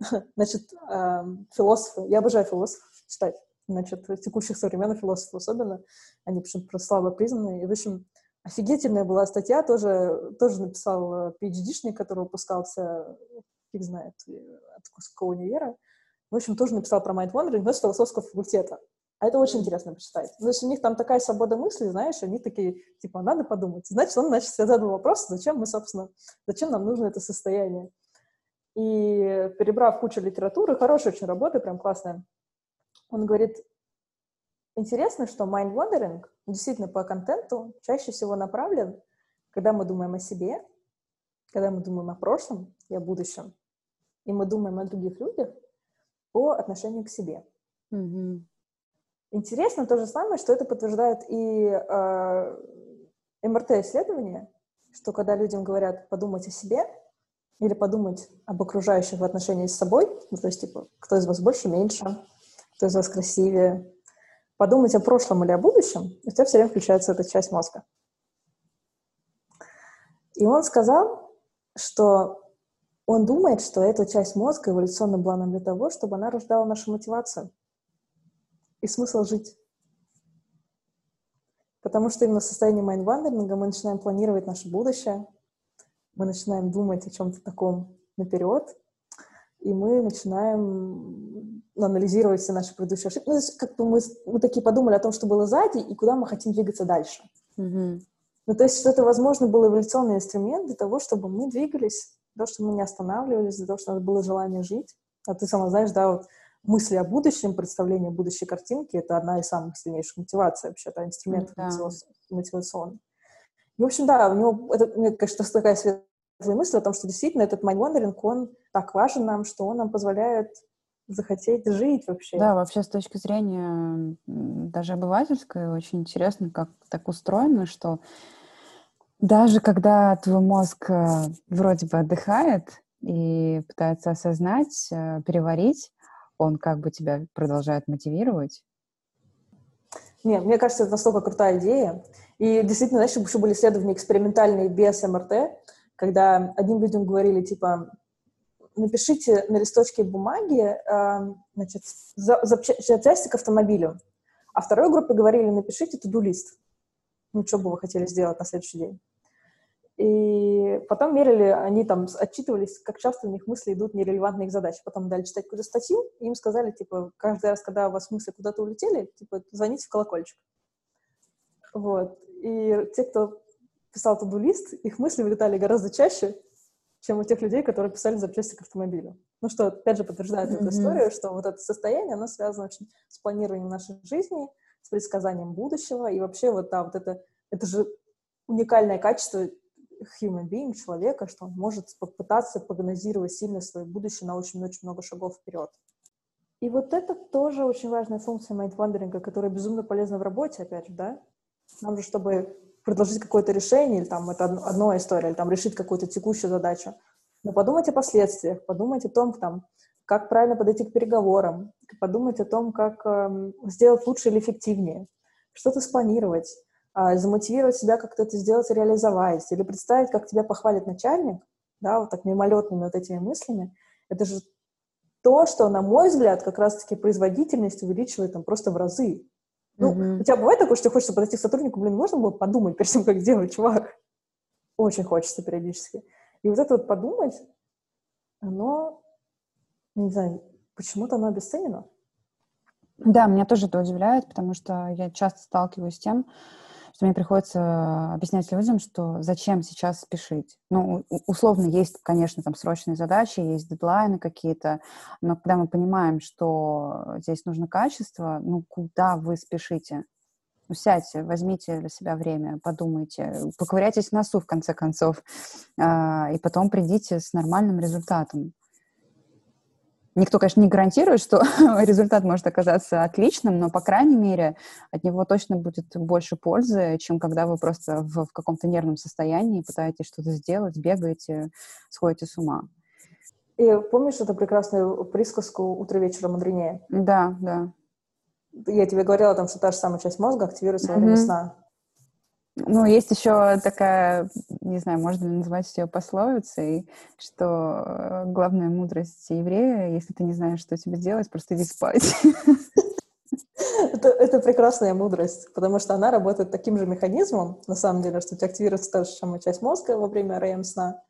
Значит, эм, философы, я обожаю философов читать значит, текущих современных философов особенно, они почему-то слабо признаны. И, в общем, офигительная была статья, тоже, тоже написал PhD-шник, который выпускался, фиг знает, от какого универа. В общем, тоже написал про mind wandering, но с философского факультета. А это очень интересно почитать. То есть у них там такая свобода мысли, знаешь, они такие, типа, надо подумать. Значит, он, значит, задал вопрос, зачем мы, собственно, зачем нам нужно это состояние. И перебрав кучу литературы, хорошая очень работа, прям классная, он говорит, интересно, что mind wandering действительно по контенту чаще всего направлен, когда мы думаем о себе, когда мы думаем о прошлом и о будущем, и мы думаем о других людях по отношению к себе. Mm-hmm. Интересно то же самое, что это подтверждает и э, МРТ-исследования, что когда людям говорят подумать о себе или подумать об окружающих в отношении с собой, ну, то есть, типа, кто из вас больше, меньше, кто из вас красивее. Подумать о прошлом или о будущем, у тебя все время включается эта часть мозга. И он сказал, что он думает, что эта часть мозга эволюционно была нам для того, чтобы она рождала нашу мотивацию и смысл жить. Потому что именно в состоянии майндвандеринга мы начинаем планировать наше будущее, мы начинаем думать о чем-то таком наперед, и мы начинаем анализировать все наши предыдущие ошибки. Ну, как бы мы, мы такие подумали о том, что было сзади, и куда мы хотим двигаться дальше. Mm-hmm. Ну, то есть, что это, возможно, был эволюционный инструмент для того, чтобы мы двигались, для того, чтобы мы не останавливались, для того, чтобы было желание жить. А ты сама знаешь, да, вот мысли о будущем, представление будущей картинки — это одна из самых сильнейших мотиваций вообще-то, инструментов mm-hmm. мотивационных. И, в общем, да, у него, это, мне кажется, такая светлая мысль о том, что действительно этот mind-wandering, он так важен нам, что он нам позволяет захотеть жить вообще. Да, вообще с точки зрения даже обывательской очень интересно, как так устроено, что даже когда твой мозг э, вроде бы отдыхает и пытается осознать, э, переварить, он как бы тебя продолжает мотивировать. Нет, мне кажется, это настолько крутая идея. И действительно, знаешь, еще были исследования экспериментальные без МРТ, когда одним людям говорили, типа, напишите на листочке бумаги э, значит, запчасти к автомобилю. А второй группе говорили, напишите туду-лист. Ну, что бы вы хотели сделать на следующий день. И потом мерили, они там отчитывались, как часто у них мысли идут нерелевантные их задачи. Потом дали читать какую-то статью, и им сказали, типа, каждый раз, когда у вас мысли куда-то улетели, типа, звоните в колокольчик. Вот. И те, кто писал туду-лист, их мысли вылетали гораздо чаще, чем у тех людей, которые писали запчасти к автомобилю. Ну, что, опять же, подтверждает mm-hmm. эту историю, что вот это состояние, оно связано очень с планированием нашей жизни, с предсказанием будущего, и вообще вот, да, вот это, это же уникальное качество human being, человека, что он может попытаться прогнозировать сильно свое будущее на очень-очень много шагов вперед. И вот это тоже очень важная функция майндвандеринга, которая безумно полезна в работе, опять же, да? Нам же, чтобы предложить какое-то решение, или там это одна история, или там решить какую-то текущую задачу. Но подумать о последствиях, подумать о том, там, как правильно подойти к переговорам, подумать о том, как э, сделать лучше или эффективнее, что-то спланировать, замотивировать себя как-то это сделать, реализовать, или представить, как тебя похвалит начальник, да, вот так мимолетными вот этими мыслями. Это же то, что, на мой взгляд, как раз-таки производительность увеличивает там просто в разы. Ну, mm-hmm. у тебя бывает такое, что хочется подойти к сотруднику, блин, можно было подумать перед тем, как делать, чувак? Очень хочется периодически. И вот это вот подумать, оно, не знаю, почему-то оно обесценено. Да, меня тоже это удивляет, потому что я часто сталкиваюсь с тем, что мне приходится объяснять людям, что зачем сейчас спешить. Ну, условно, есть, конечно, там срочные задачи, есть дедлайны какие-то, но когда мы понимаем, что здесь нужно качество, ну, куда вы спешите? Ну, сядьте, возьмите для себя время, подумайте, поковыряйтесь в носу, в конце концов, а, и потом придите с нормальным результатом. Никто, конечно, не гарантирует, что результат может оказаться отличным, но, по крайней мере, от него точно будет больше пользы, чем когда вы просто в, в каком-то нервном состоянии пытаетесь что-то сделать, бегаете, сходите с ума. И помнишь эту прекрасную присказку «Утро вечера мудренее»? Да, да. Я тебе говорила, там, что та же самая часть мозга активируется mm-hmm. во время сна. Ну, есть еще такая, не знаю, можно ли назвать ее пословицей, что э, главная мудрость еврея, если ты не знаешь, что тебе делать, просто иди спать. Это, это прекрасная мудрость, потому что она работает таким же механизмом, на самом деле, что у тебя активируется та же самая часть мозга во время REM-сна,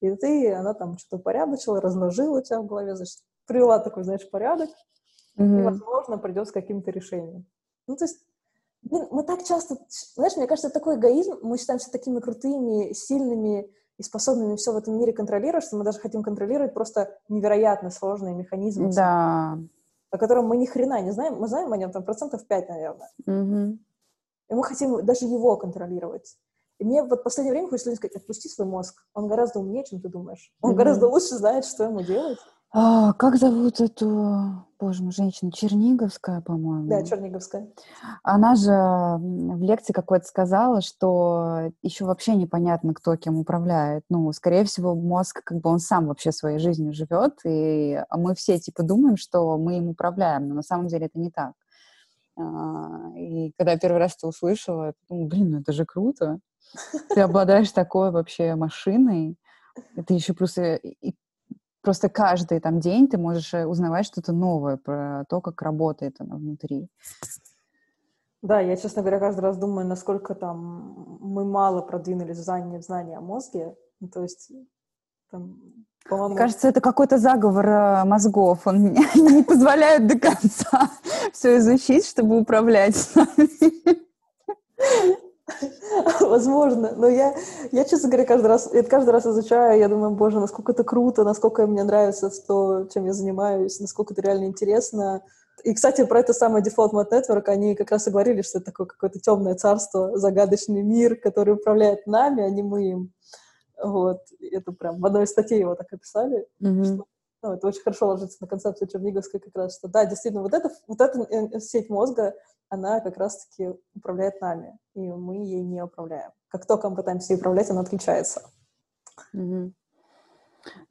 и ты, она там что-то упорядочила, разложила у тебя в голове, значит, привела такой, знаешь, порядок, mm-hmm. и, возможно, придет с каким-то решением. Ну, то есть Блин, мы так часто, знаешь, мне кажется, такой эгоизм, мы считаемся такими крутыми, сильными и способными все в этом мире контролировать, что мы даже хотим контролировать просто невероятно сложные механизмы, да. о котором мы ни хрена не знаем. Мы знаем о нем там процентов 5, наверное. Угу. И мы хотим даже его контролировать. И мне вот в последнее время хочется сказать, отпусти свой мозг. Он гораздо умнее, чем ты думаешь. Он mm гораздо лучше знает, что ему делать. А, как зовут эту, боже мой, женщину? Черниговская, по-моему. Да, Черниговская. Она же в лекции какой-то сказала, что еще вообще непонятно, кто кем управляет. Ну, скорее всего, мозг, как бы он сам вообще своей жизнью живет, и мы все типа думаем, что мы им управляем, но на самом деле это не так. А, и когда я первый раз это услышала, я подумала, блин, ну это же круто. Ты обладаешь такой вообще машиной, это еще плюс и просто каждый там день ты можешь э, узнавать что-то новое про то, как работает она внутри. Да, я, честно говоря, каждый раз думаю, насколько там мы мало продвинулись в знании, в знании о мозге. Ну, то есть, там, по-моему... Кажется, это какой-то заговор э, мозгов. Он не позволяет до конца все изучить, чтобы управлять нами. Возможно, но я, я, честно говоря, каждый раз, это каждый раз изучаю, я думаю, боже, насколько это круто, насколько мне нравится то, чем я занимаюсь, насколько это реально интересно. И, кстати, про это самое Default Mode Network, они как раз и говорили, что это такое какое-то темное царство, загадочный мир, который управляет нами, а не мы им. Вот. Это прям в одной из статей его так описали. Mm-hmm. Что, ну, это очень хорошо ложится на концепцию Черниговской как раз, что да, действительно, вот, это, вот эта э, сеть мозга, она как раз-таки управляет нами, и мы ей не управляем. Как только мы пытаемся ей управлять, она отключается. Угу.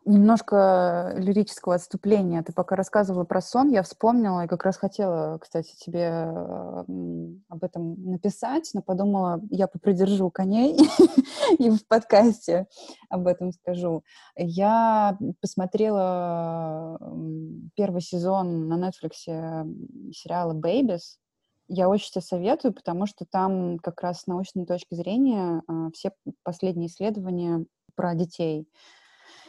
Немножко лирического отступления. Ты пока рассказывала про сон, я вспомнила и как раз хотела, кстати, тебе об этом написать, но подумала, я попридержу коней и в подкасте об этом скажу. Я посмотрела первый сезон на Netflix сериала «Babies», я очень тебе советую, потому что там как раз с научной точки зрения э, все последние исследования про детей,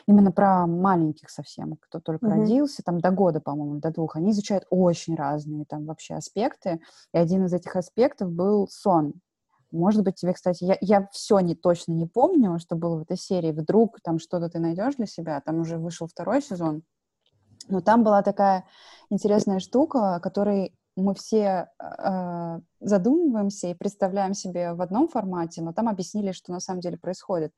именно про маленьких совсем, кто только mm-hmm. родился, там до года, по-моему, до двух, они изучают очень разные там вообще аспекты, и один из этих аспектов был сон. Может быть, тебе, кстати, я, я все не точно не помню, что было в этой серии. Вдруг там что-то ты найдешь для себя, там уже вышел второй сезон. Но там была такая интересная штука, которой мы все э, задумываемся и представляем себе в одном формате, но там объяснили, что на самом деле происходит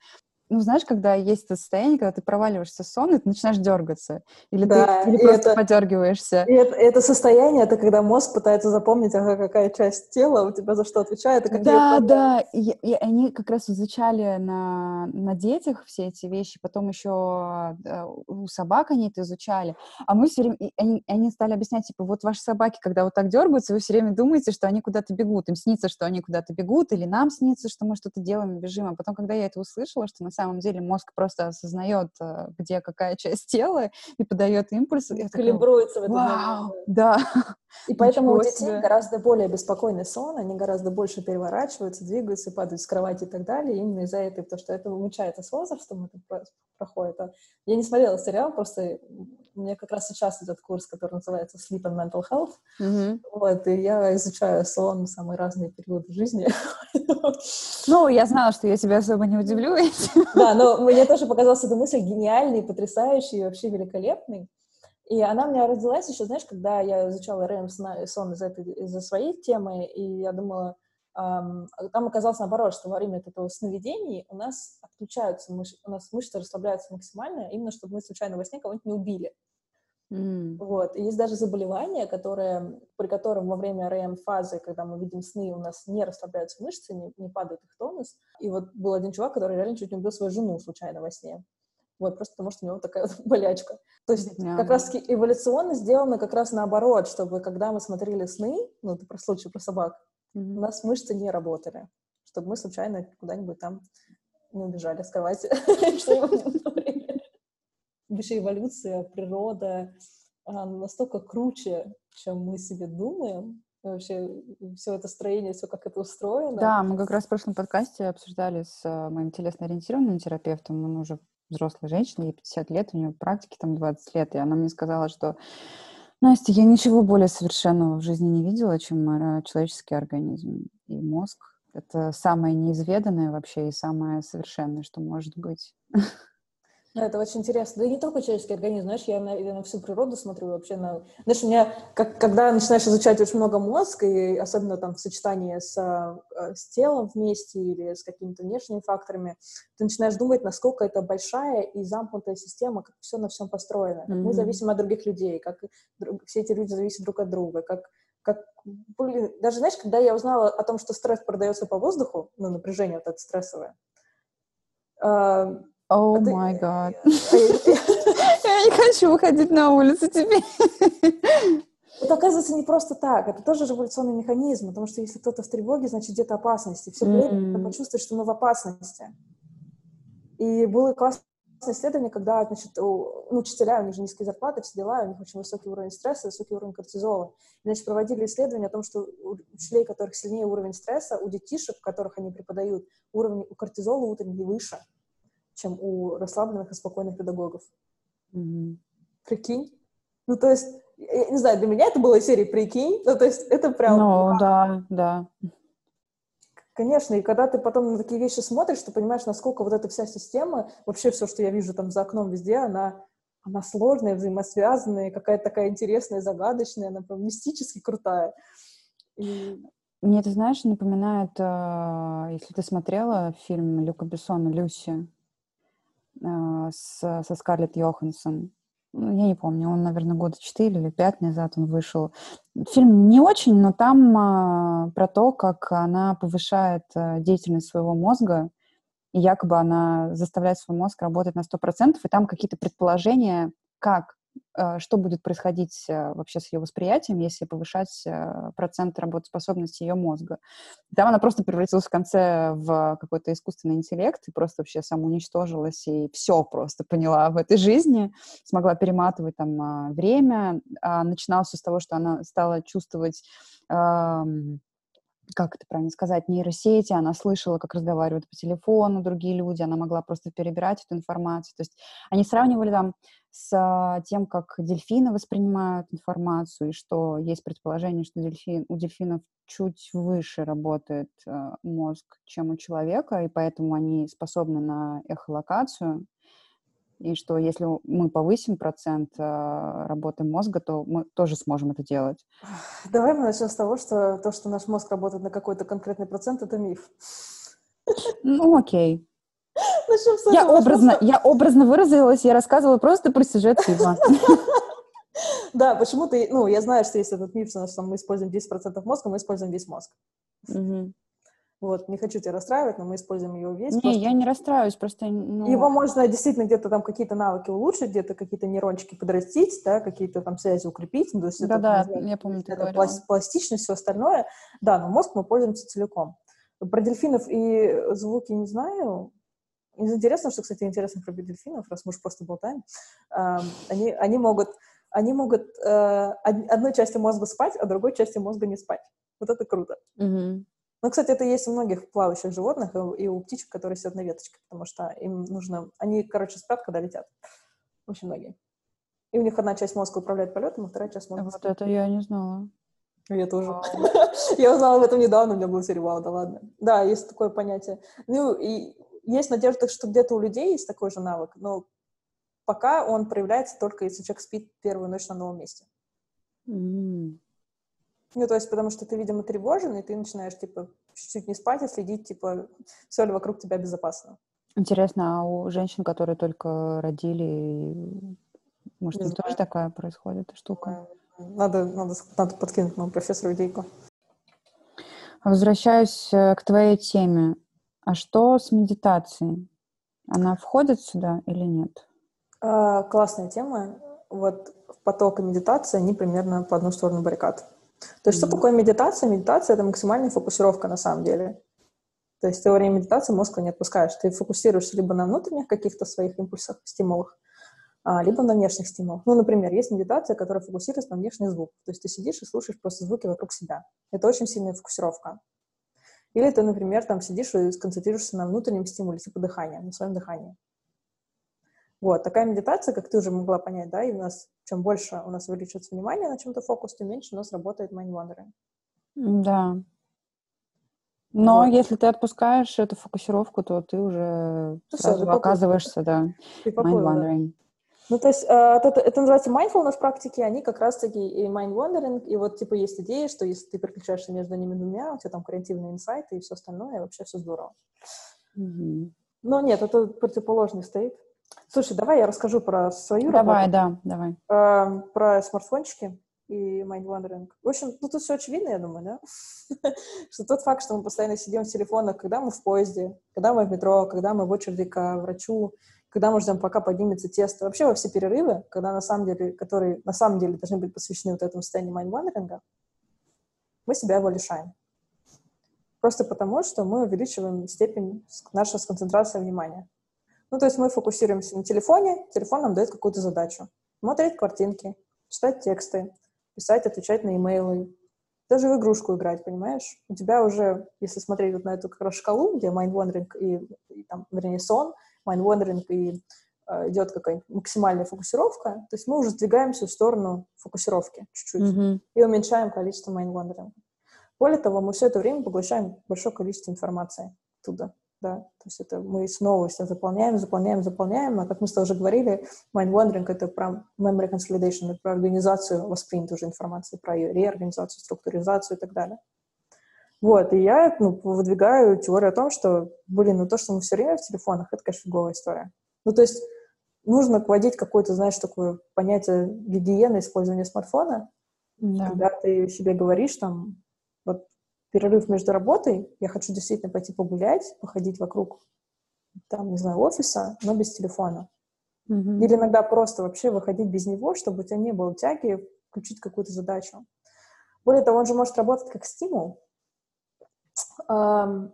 ну, знаешь, когда есть это состояние, когда ты проваливаешься в сон, и ты начинаешь дергаться. Или да, ты или просто это, подергиваешься. И это, это состояние, это когда мозг пытается запомнить, ага, какая часть тела у тебя за что отвечает. И какие да, да. И, и они как раз изучали на, на детях все эти вещи, потом еще э, у собак они это изучали. А мы все время... И они, они стали объяснять, типа, вот ваши собаки, когда вот так дергаются, вы все время думаете, что они куда-то бегут. Им снится, что они куда-то бегут, или нам снится, что мы что-то делаем, бежим. А потом, когда я это услышала, что на самом самом деле мозг просто осознает, э, где какая часть тела, и подает импульс. И Калибруется такая, в Вау, момент. Да. И поэтому у детей себе. гораздо более беспокойный сон, они гораздо больше переворачиваются, двигаются, падают с кровати и так далее, именно из-за этого, потому что это умечается с возрастом, это проходит. А я не смотрела сериал, просто у меня как раз сейчас идет курс, который называется Sleep and Mental Health, mm-hmm. вот, и я изучаю сон в самые разные периоды жизни. Ну, я знала, что я тебя особо не удивлю. Да, но мне тоже показалась эта мысль гениальной, потрясающей и вообще великолепной. И она у меня родилась еще, знаешь, когда я изучала РМ сон из этой, из-за своей темы, и я думала, там оказалось наоборот, что во время этого сновидений у нас отключаются мышцы, у нас мышцы расслабляются максимально, именно чтобы мы случайно во сне кого-нибудь не убили. Mm. Вот. И есть даже заболевание, которое, при котором во время РМ-фазы, когда мы видим сны, у нас не расслабляются мышцы, не, не падает их тонус. И вот был один чувак, который реально чуть не убил свою жену случайно во сне. Вот, просто потому что у него такая вот болячка. То есть yeah. как раз-таки эволюционно сделано как раз наоборот, чтобы когда мы смотрели сны, ну, это про случай про собак, mm-hmm. у нас мышцы не работали, чтобы мы случайно куда-нибудь там не убежали с кровати, Вообще эволюция, природа настолько круче, чем мы себе думаем, вообще все это строение, все как это устроено. Да, мы как раз в прошлом подкасте обсуждали с э, моим телесно-ориентированным терапевтом, он уже взрослая женщина, ей 50 лет, у нее практики там 20 лет, и она мне сказала, что Настя, я ничего более совершенного в жизни не видела, чем э, человеческий организм и мозг. Это самое неизведанное вообще и самое совершенное, что может быть. Это очень интересно. Да и не только человеческий организм, знаешь, я на, я на всю природу смотрю вообще на... Знаешь, у меня, как, когда начинаешь изучать очень много мозг, и особенно там в сочетании с, э, с телом вместе или с какими-то внешними факторами, ты начинаешь думать, насколько это большая и замкнутая система, как все на всем построено. mm-hmm. мы зависим от других людей, как все эти люди зависят друг от друга, как как, блин, даже, знаешь, когда я узнала о том, что стресс продается по воздуху, ну, напряжение вот это стрессовое, э, о май гад. Я не хочу выходить на улицу теперь. Это оказывается не просто так, это тоже революционный механизм, потому что если кто-то в тревоге, значит где-то опасности. Все время mm-hmm. почувствовать, что мы в опасности. И было классное исследование, когда, значит, у, ну, учителя, у них же низкие зарплаты, все дела, у них очень высокий уровень стресса, высокий уровень кортизола. И, значит, проводили исследование о том, что у учителей, у которых сильнее уровень стресса, у детишек, которых они преподают, уровень у кортизола утренний выше чем у расслабленных и спокойных педагогов. Mm-hmm. Прикинь? Ну, то есть, я не знаю, для меня это было серия «Прикинь», ну, то есть это прям... Ну, да, да. Конечно, и когда ты потом на такие вещи смотришь, ты понимаешь, насколько вот эта вся система, вообще все, что я вижу там за окном везде, она, она сложная, взаимосвязанная, какая-то такая интересная, загадочная, она прям мистически крутая. И... Мне это, знаешь, напоминает, э, если ты смотрела фильм Люка Бессона «Люси», с, со Скарлетт Йоханссон. Ну, я не помню, он, наверное, года четыре или пять назад он вышел. Фильм не очень, но там а, про то, как она повышает а, деятельность своего мозга, и якобы она заставляет свой мозг работать на 100%, и там какие-то предположения, как что будет происходить э, вообще с ее восприятием, если повышать э, процент работоспособности ее мозга. Там она просто превратилась в конце в какой-то искусственный интеллект и просто вообще самоуничтожилась и все просто поняла в этой жизни, смогла перематывать там а, время. А, начиналось все с того, что она стала чувствовать как это правильно сказать, нейросети, она слышала, как разговаривают по телефону другие люди, она могла просто перебирать эту информацию. То есть они сравнивали там с тем, как дельфины воспринимают информацию, и что есть предположение, что дельфин, у дельфинов чуть выше работает э, мозг, чем у человека, и поэтому они способны на эхолокацию, и что если мы повысим процент э, работы мозга, то мы тоже сможем это делать. Давай мы начнем с того, что то, что наш мозг работает на какой-то конкретный процент, это миф. Ну, окей. Я образно, я образно выразилась, я рассказывала просто про сюжет фильма. Да, почему ты, ну, я знаю, что есть этот миф, что мы используем 10% мозга, мы используем весь мозг. Вот, не хочу тебя расстраивать, но мы используем его весь. Не, просто... я не расстраиваюсь, просто... Ну... Его можно действительно где-то там какие-то навыки улучшить, где-то какие-то нейрончики подрастить, да, какие-то там связи укрепить. Ну, Да-да, я помню, это говорила. пластичность, все остальное. Да, но мозг мы пользуемся целиком. Про дельфинов и звуки не знаю. интересно, что, кстати, интересно про дельфинов, раз мы уж просто болтаем. Они, они могут, они могут э, одной частью мозга спать, а другой частью мозга не спать. Вот это круто. Мгм. Ну, кстати, это есть у многих плавающих животных и и у птичек, которые сидят на веточке, потому что им нужно... Они, короче, спят, когда летят. Очень многие. И у них одна часть мозга управляет полетом, а вторая часть мозга Вот это я не знала. Я тоже. Я узнала об этом недавно, у меня был сериал, да ладно. Да, есть такое понятие. Ну, и есть надежда, что где-то у людей есть такой же навык, но пока он проявляется только если человек спит первую ночь на новом месте. Ну, то есть, потому что ты, видимо, тревожен, и ты начинаешь, типа, чуть-чуть не спать и следить, типа, все ли вокруг тебя безопасно. Интересно, а у женщин, которые только родили, может, Не тоже знаю. такая происходит штука? Надо, надо, надо подкинуть моему профессору идейку. Возвращаюсь э, к твоей теме. А что с медитацией? Она входит сюда или нет? А, классная тема. Вот поток и медитация, они примерно по одну сторону баррикад. То есть, что такое медитация? Медитация — это максимальная фокусировка на самом деле. То есть ты во время медитации мозг не отпускаешь. Ты фокусируешься либо на внутренних каких-то своих импульсах, стимулах, а, либо на внешних стимулах. Ну, например, есть медитация, которая фокусируется на внешний звук. То есть ты сидишь и слушаешь просто звуки вокруг себя. Это очень сильная фокусировка. Или ты, например, там сидишь и сконцентрируешься на внутреннем стимуле, типа дыхания, на своем дыхании. Вот, такая медитация, как ты уже могла понять, да, и у нас, чем больше у нас увеличивается внимание на чем-то фокус, тем меньше у нас работает mind wandering. М, Да. Но Вот. если ты отпускаешь эту фокусировку, то ты уже Ну сразу ты поплыл. оказываешься, да, Ты поплыл, да. Ну, то есть, э, это, это называется mindfulness практики, они как раз-таки и mind wandering, и вот, типа, есть идея, что если ты переключаешься между ними двумя, у тебя там креативные инсайты и все остальное, и вообще все здорово. Мгм. Но нет, это противоположный стоит. Слушай, давай я расскажу про свою Давай, работу, да, давай. э, про смартфончики и mind wandering. В общем, ну, тут все очевидно, я думаю, да? Что тот факт, что мы постоянно сидим в телефонах, когда мы в поезде, когда мы в метро, когда мы в очереди к врачу, когда мы ждем, пока поднимется тесто, вообще во все перерывы, когда на самом деле, которые на самом деле должны быть посвящены вот этому состоянию майндвандеринга, мы себя его лишаем. Просто потому, что мы увеличиваем степень нашей сконцентрации внимания. Ну, то есть мы фокусируемся на телефоне, телефон нам дает какую-то задачу. Смотреть картинки, читать тексты, писать, отвечать на имейлы, даже в игрушку играть, понимаешь? У тебя уже, если смотреть вот на эту как раз шкалу, где mind wandering и, и там, вернее, сон, mind wandering и э, идет какая-нибудь максимальная фокусировка, то есть мы уже сдвигаемся в сторону фокусировки чуть-чуть Мгм. и уменьшаем количество mind wandering. Более того, мы все это время поглощаем большое количество информации оттуда. Да? То есть это мы снова все заполняем, заполняем, заполняем, а как мы с тобой уже говорили, mind wandering — это про memory consolidation, это про организацию воспринятой уже информации, про ее реорганизацию, структуризацию и так далее. Вот, и я ну, выдвигаю теорию о том, что, блин, ну то, что мы все время в телефонах, это, конечно, фиговая история. Ну, то есть нужно вводить какое-то, знаешь, такое понятие гигиены использования смартфона, Да. когда ты себе говоришь, там, перерыв между работой, я хочу действительно пойти погулять, походить вокруг, там, не знаю, офиса, но без телефона. Мгм. Или иногда просто вообще выходить без него, чтобы у тебя не было тяги включить какую-то задачу. Более того, он же может работать как стимул, Ам,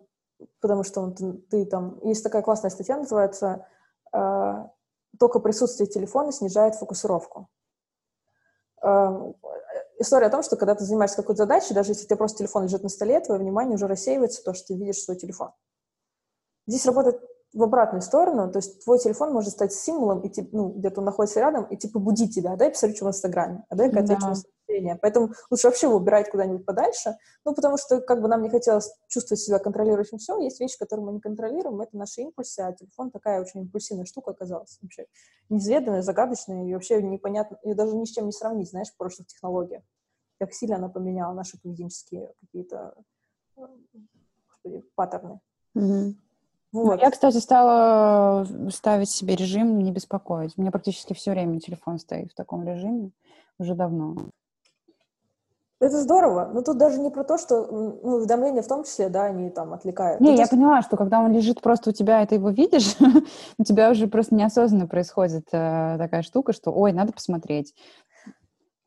потому что он, ты, ты там... Есть такая классная статья, называется а, «Только присутствие телефона снижает фокусировку». Ам, История о том, что когда ты занимаешься какой-то задачей, даже если у тебя просто телефон лежит на столе, твое внимание уже рассеивается, то, что ты видишь свой телефон. Здесь работает в обратную сторону, то есть твой телефон может стать символом, и, типа, ну, где-то он находится рядом, и типа будить тебя, а дай посмотрю, что в Инстаграме, а дай-ка отвечу Да. на сообщение. Поэтому лучше вообще его убирать куда-нибудь подальше, ну, потому что как бы нам не хотелось чувствовать себя контролирующим все, есть вещи, которые мы не контролируем, это наши импульсы, а телефон такая очень импульсивная штука оказалась вообще. Неизведанная, загадочная, и вообще непонятно, и даже ни с чем не сравнить, знаешь, в прошлых технологиях. Как сильно она поменяла наши поведенческие какие-то э, господи, паттерны. Мгм. Вот. Я, кстати, стала э, ставить себе режим не беспокоить. У меня практически все время телефон стоит в таком режиме уже давно. Это здорово, но тут даже не про то, что ну, уведомления в том числе, да, они там отвлекают. Не, Ну, то я есть- поняла, что когда он лежит просто у тебя, и ты его видишь, у тебя уже просто неосознанно происходит э, такая штука, что, ой, надо посмотреть.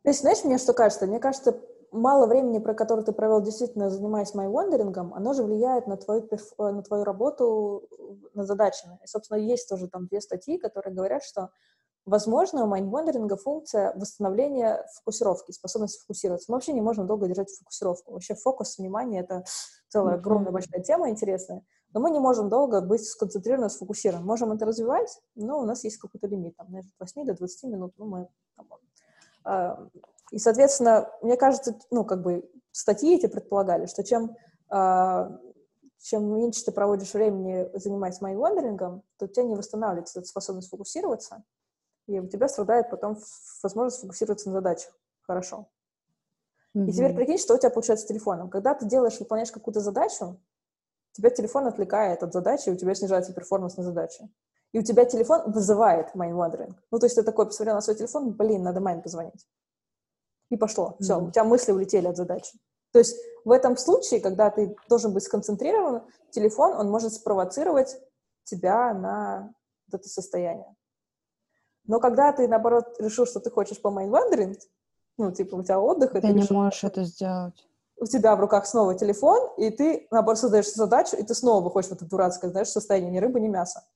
То есть, знаешь, мне что кажется? Мне кажется, мало времени, про которое ты провел, действительно занимаясь майвондерингом, оно же влияет на твою, на твою работу над задачами. И, собственно, есть тоже там две статьи, которые говорят, что Возможно, у майндвандеринга функция восстановления фокусировки, способность фокусироваться. Мы вообще не можем долго держать фокусировку. Вообще фокус внимания — это целая огромная большая тема интересная. Но мы не можем долго быть сконцентрированным, сфокусированным. Можем это развивать, но у нас есть какой-то лимит, там, от 8 до 20 минут. Ну, мы, там, э, и, соответственно, мне кажется, ну, как бы статьи эти предполагали, что чем, э, чем меньше ты проводишь времени, занимаясь майндвандерингом, то у тебя не восстанавливается эта способность фокусироваться, и у тебя страдает потом возможность сфокусироваться на задачах. Хорошо. Mm-hmm. И теперь прикинь, что у тебя получается с телефоном. Когда ты делаешь, выполняешь какую-то задачу, тебя телефон отвлекает от задачи, и у тебя снижается перформанс на задаче. И у тебя телефон вызывает wandering. Ну, то есть ты такой посмотрел на свой телефон, блин, надо маме позвонить. И пошло. Mm-hmm. Все, у тебя мысли улетели от задачи. То есть в этом случае, когда ты должен быть сконцентрирован, телефон, он может спровоцировать тебя на вот это состояние. Но когда ты, наоборот, решил, что ты хочешь по mind wandering, ну, типа, у тебя отдых... Ты, ты не решил, можешь это сделать. У тебя в руках снова телефон, и ты, наоборот, создаешь задачу, и ты снова выходишь в это дурацкое, знаешь, состояние ни рыбы, ни мяса.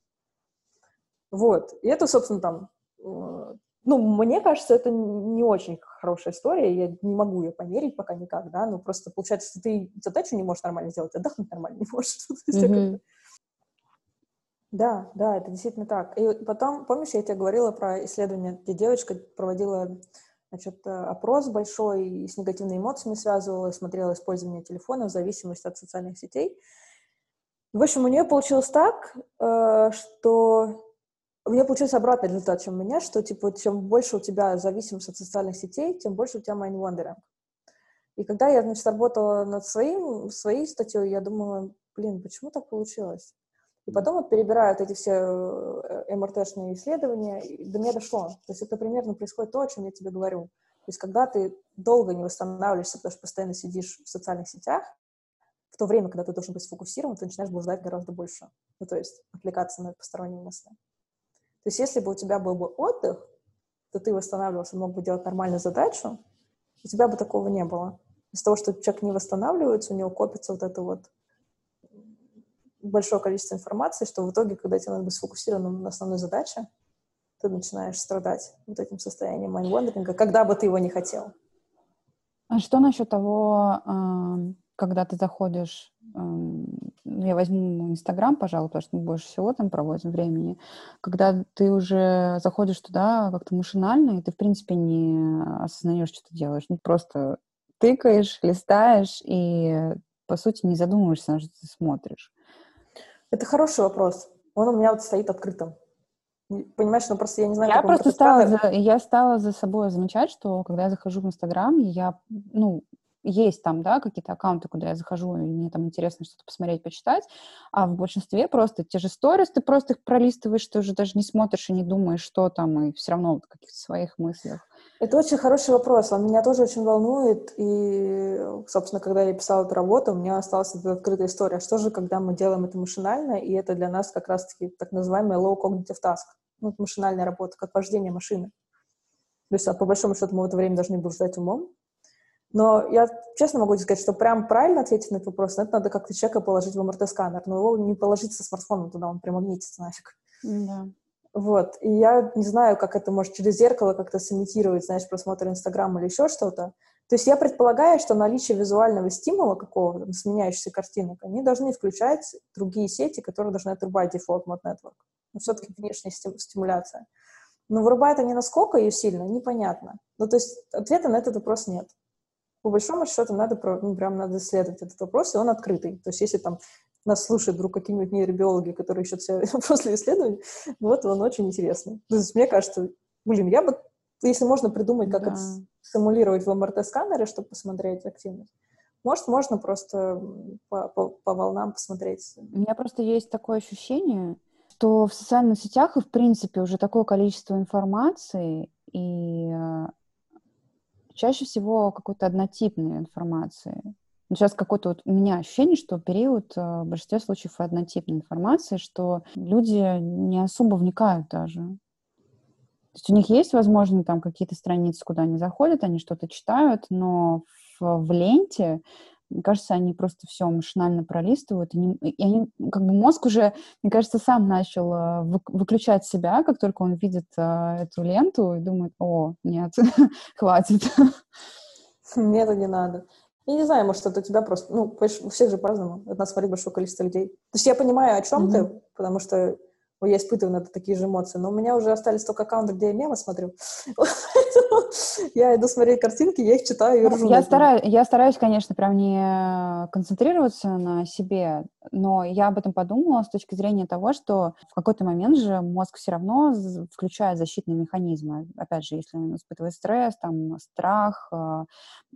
Вот. И это, собственно, там... Ну, мне кажется, это не очень хорошая история, я не могу ее померить пока никак, да, ну, просто получается, что ты задачу не можешь нормально сделать, отдохнуть нормально не можешь. Mm-hmm. Да, да, это действительно так. И потом, помнишь, я тебе говорила про исследование, где девочка проводила значит, э, опрос большой и с негативными эмоциями связывала, смотрела использование телефона в зависимости от социальных сетей. В общем, у нее получилось так, э, что у нее получился обратный результат, чем у меня, что, типа, чем больше у тебя зависимость от социальных сетей, тем больше у тебя mind wandering. И когда я, значит, работала над своим, своей статьей, я думала, блин, почему так получилось? И потом вот перебирают эти все э, МРТ-шные исследования, и до меня дошло. То есть это примерно происходит то, о чем я тебе говорю. То есть когда ты долго не восстанавливаешься, потому что постоянно сидишь в социальных сетях, в то время, когда ты должен быть сфокусирован, ты начинаешь блуждать гораздо больше. Ну, то есть отвлекаться на посторонние мысли. То есть если бы у тебя был бы отдых, то ты восстанавливался, мог бы делать нормальную задачу, у тебя бы такого не было. Из-за того, что человек не восстанавливается, у него копится вот это вот большое количество информации, что в итоге, когда тебе надо быть сфокусированным на основной задаче, ты начинаешь страдать вот этим состоянием майндвандеринга, когда бы ты его не хотел. А что насчет того, когда ты заходишь, ну, я возьму Инстаграм, пожалуй, потому что мы больше всего там проводим времени, когда ты уже заходишь туда как-то машинально, и ты, в принципе, не осознаешь, что ты делаешь, ну, просто тыкаешь, листаешь, и, по сути, не задумываешься, на что ты смотришь. Это хороший вопрос. Он у меня вот стоит открытым. Понимаешь, ну просто я не знаю, я просто стала за, я стала за собой замечать, что когда я захожу в Инстаграм, я, ну, есть там, да, какие-то аккаунты, куда я захожу, и мне там интересно что-то посмотреть, почитать, а в большинстве просто те же сторис, ты просто их пролистываешь, ты уже даже не смотришь и не думаешь, что там, и все равно в каких-то своих мыслях. Это очень хороший вопрос, он меня тоже очень волнует, и, собственно, когда я писала эту работу, у меня осталась эта открытая история. Что же, когда мы делаем это машинально, и это для нас как раз-таки так называемый low cognitive task, ну, машинальная работа, как вождение машины. То есть, а по большому счету, мы в это время должны были ждать умом. Но я честно могу сказать, что прям правильно ответить на этот вопрос, это надо как-то человека положить в МРТ-сканер, но его не положить со смартфоном туда, он примагнитится нафиг. Да. Вот. И я не знаю, как это может через зеркало как-то сымитировать, знаешь, просмотр Инстаграма или еще что-то. То есть я предполагаю, что наличие визуального стимула какого-то, сменяющихся картинок, они должны включать другие сети, которые должны отрубать Default Mode Network. Но все-таки внешняя стимуляция. Но вырубает они насколько ее сильно, непонятно. Ну, то есть ответа на этот вопрос нет. По большому счету надо, ну, прям надо исследовать этот вопрос, и он открытый. То есть если там нас слушают вдруг какие-нибудь нейробиологи, которые ищут все после исследований, вот он очень интересный. То есть мне кажется, блин, я бы, если можно придумать, как да. это симулировать в МРТ-сканере, чтобы посмотреть активность, может, можно просто по, по, по волнам посмотреть. У меня просто есть такое ощущение, что в социальных сетях и, в принципе, уже такое количество информации, и э, чаще всего какой-то однотипной информации. Сейчас какое-то вот у меня ощущение, что период э, в большинстве случаев однотипной информации, что люди не особо вникают даже. То есть у них есть, возможно, там какие-то страницы, куда они заходят, они что-то читают, но в ленте, мне кажется, они просто все машинально пролистывают, и, не, и они, как бы мозг уже, мне кажется, сам начал э, выключать себя, как только он видит uh, эту ленту и думает, о, нет, хватит. Нет, не надо. Я не знаю, может, это у тебя просто... Ну, у всех же по-разному. От нас смотрит большое количество людей. То есть я понимаю, о чем mm-hmm. ты, потому что я испытываю на это такие же эмоции, но у меня уже остались только аккаунты, где я мемы смотрю. я иду смотреть картинки, я их читаю и ржу. Я стараюсь, я стараюсь, конечно, прям не концентрироваться на себе, но я об этом подумала с точки зрения того, что в какой-то момент же мозг все равно включает защитные механизмы. Опять же, если он испытывает стресс, там, страх, а,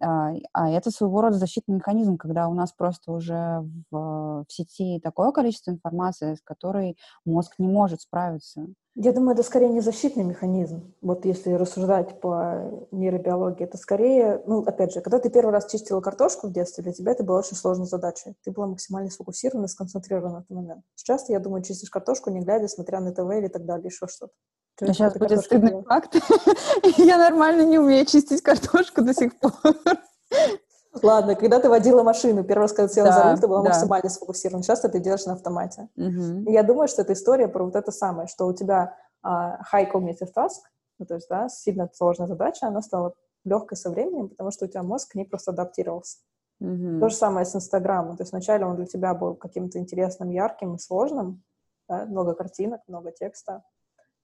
а, а это своего рода защитный механизм, когда у нас просто уже в, в сети такое количество информации, с которой мозг не может справиться. Я думаю, это скорее не защитный механизм. Вот если рассуждать по нейробиологии, это скорее, ну, опять же, когда ты первый раз чистила картошку в детстве, для тебя это была очень сложная задача. Ты была максимально сфокусирована, сконцентрирована в этот момент. Сейчас, я думаю, чистишь картошку, не глядя, смотря на ТВ или так далее, еще что-то. А сейчас будет стыдный факт. Я нормально не умею чистить картошку до сих пор. Ладно, когда ты водила машину, первый раз, когда ты села да, за руль, ты была да. максимально сфокусирована. Сейчас ты делаешь на автомате. Угу. Я думаю, что это история про вот это самое, что у тебя uh, high cognitive task, ну, то есть, да, сильно сложная задача, она стала легкой со временем, потому что у тебя мозг к ней просто адаптировался. Mm-hmm. То же самое с Инстаграмом. То есть вначале он для тебя был каким-то интересным, ярким и сложным, да? много картинок, много текста,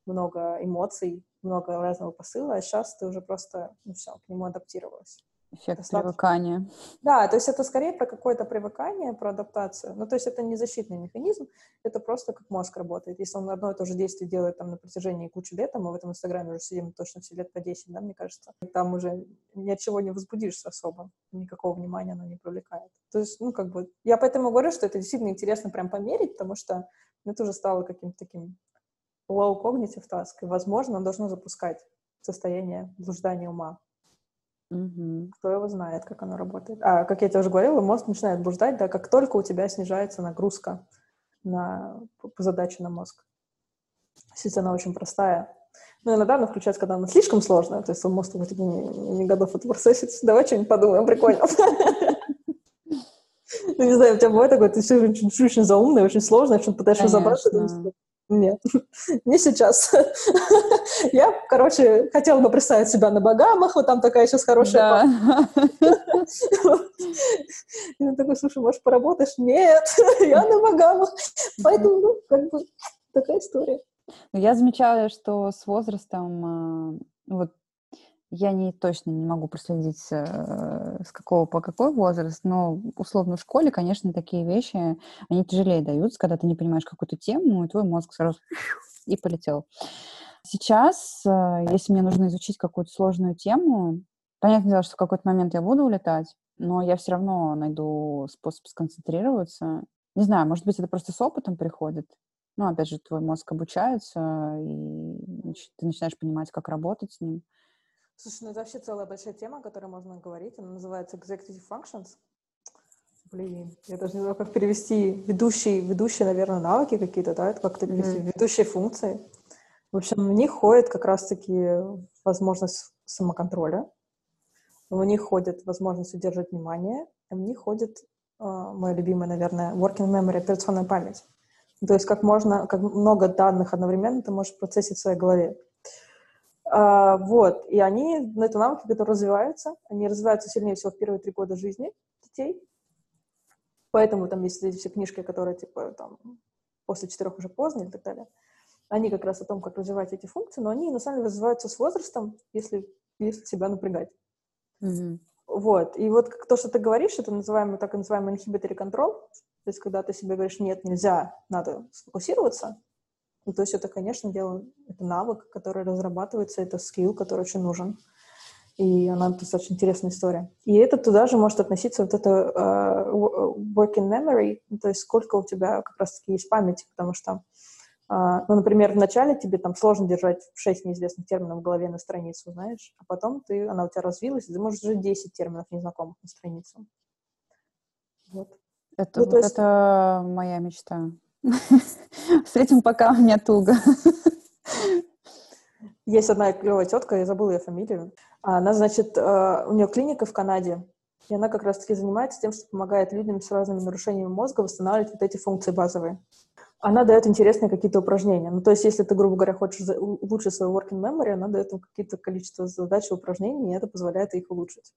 много эмоций, много разного посыла, а сейчас ты уже просто, ну все, к нему адаптировалась. Эффект Достаточно. привыкания. Да, то есть это скорее про какое-то привыкание, про адаптацию. Ну, то есть это не защитный механизм, это просто как мозг работает. Если он одно и то же действие делает там на протяжении кучи лет, а мы в этом Инстаграме уже сидим точно все лет по 10, да, мне кажется, там уже ни от чего не возбудишься особо, никакого внимания оно не привлекает. То есть, ну, как бы, я поэтому говорю, что это действительно интересно прям померить, потому что это уже стало каким-то таким low cognitive task, и, возможно, он должно запускать состояние блуждания ума. Угу. Кто его знает, как оно работает. А, как я тебе уже говорила, мозг начинает блуждать, да, как только у тебя снижается нагрузка на, по задаче на мозг. Если она очень простая. Ну, иногда она включается, когда она слишком сложная, то есть мозг типа, не, не готов это процессить. Давай что-нибудь подумаем, прикольно. Ну, не знаю, у тебя бывает такое, ты все очень, очень заумное, очень сложное, что пытаешься разобраться, нет, не сейчас. Я, короче, хотела бы представить себя на Багамах, вот там такая сейчас хорошая... Я такой, слушай, может, поработаешь? Нет, я на Багамах. Поэтому, ну, как бы, такая история. Ну, я замечаю, что с возрастом, а, вот я не точно не могу проследить, э, с какого по какой возраст, но условно в школе, конечно, такие вещи, они тяжелее даются, когда ты не понимаешь какую-то тему, и твой мозг сразу и полетел. Сейчас, э, если мне нужно изучить какую-то сложную тему, понятное дело, что в какой-то момент я буду улетать, но я все равно найду способ сконцентрироваться. Не знаю, может быть, это просто с опытом приходит. Ну, опять же, твой мозг обучается, и ты начинаешь понимать, как работать с ним. Слушай, ну это вообще целая большая тема, о которой можно говорить. Она называется Executive Functions. Блин, я даже не знаю, как перевести ведущие, ведущие, наверное, навыки какие-то, да, это как-то перевести, mm-hmm. ведущие функции. В общем, в них ходит как раз-таки возможность самоконтроля, в них ходит возможность удержать внимание, в них ходит, э, моя любимая, наверное, working memory, операционная память. То есть как можно, как много данных одновременно ты можешь процессить в своей голове. А, вот, и они, ну, это навыки, которые развиваются, они развиваются сильнее всего в первые три года жизни детей, поэтому там есть эти все книжки, которые, типа, там, после четырех уже поздно и так далее, они как раз о том, как развивать эти функции, но они, на самом деле, развиваются с возрастом, если, если себя напрягать. Mm-hmm. Вот, и вот то, что ты говоришь, это называемый, так называемый inhibitory control, то есть когда ты себе говоришь, нет, нельзя, надо сфокусироваться, ну, то есть это, конечно, дело, это навык, который разрабатывается, это скилл, который очень нужен. И она достаточно интересная история. И это туда же может относиться вот это uh, working memory, ну, то есть сколько у тебя как раз-таки есть памяти, потому что, uh, ну, например, вначале тебе там сложно держать 6 неизвестных терминов в голове на страницу, знаешь, а потом ты, она у тебя развилась, и ты можешь уже 10 терминов незнакомых на страницу. Вот. Это, ну, вот есть... это моя мечта. С этим пока у меня туго. Есть одна клевая тетка, я забыла ее фамилию. Она, значит, э, у нее клиника в Канаде, И она как раз-таки занимается тем, что помогает людям с разными нарушениями мозга восстанавливать вот эти функции базовые. Она дает интересные какие-то упражнения. Ну, то есть, если ты, грубо говоря, хочешь улучшить свой working memory, она дает им какие-то количество задач и упражнений, и это позволяет их улучшить.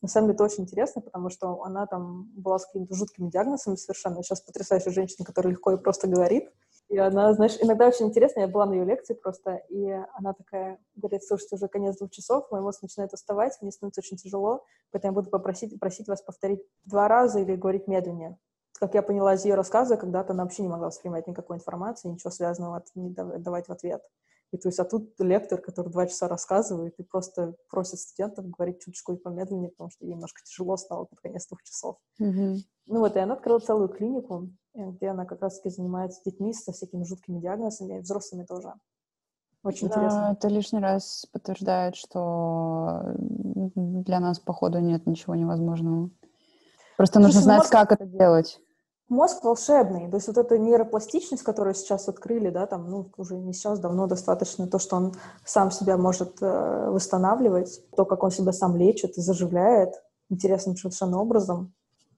На самом деле, это очень интересно, потому что она там была с какими-то жуткими диагнозами совершенно. Сейчас потрясающая женщина, которая легко и просто говорит. И она, знаешь, иногда очень интересно, я была на ее лекции просто, и она такая говорит, слушайте, уже конец двух часов, мой мозг начинает уставать, мне становится очень тяжело, поэтому я буду попросить, просить вас повторить два раза или говорить медленнее. Как я поняла из ее рассказа, когда-то она вообще не могла воспринимать никакой информации, ничего связанного не давать в ответ. И то есть, а тут лектор, который два часа рассказывает и просто просит студентов говорить чуточку и помедленнее, потому что ей немножко тяжело стало под конец двух часов. Mm-hmm. Ну вот, и она открыла целую клинику, э, где она как раз-таки занимается детьми со всякими жуткими диагнозами, и взрослыми тоже. Очень да, интересно. Это лишний раз подтверждает, что для нас, походу, нет ничего невозможного. Просто нужно Слушай, знать, может... как это делать мозг волшебный, то есть вот эта нейропластичность, которую сейчас открыли, да, там, ну, уже не сейчас, давно достаточно, то, что он сам себя может э, восстанавливать, то, как он себя сам лечит и заживляет интересным совершенно образом,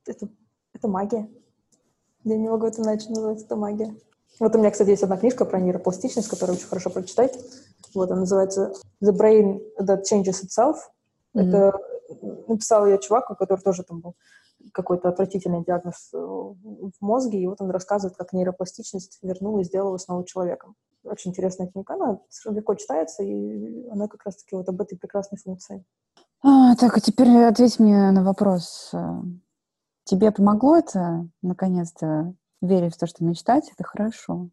это, это магия. Я не могу это иначе назвать, это магия. Вот у меня, кстати, есть одна книжка про нейропластичность, которую очень хорошо прочитать. Вот, она называется «The Brain That Changes Itself». Mm-hmm. Это написал я чувак, который тоже там был какой-то отвратительный диагноз э, в мозге, и вот он рассказывает, как нейропластичность вернула и сделала снова человеком. Очень интересная книга, она легко читается, и она как раз-таки вот об этой прекрасной функции. А, так, а теперь ответь мне на вопрос. Тебе помогло это, наконец-то, верить в то, что мечтать, это хорошо?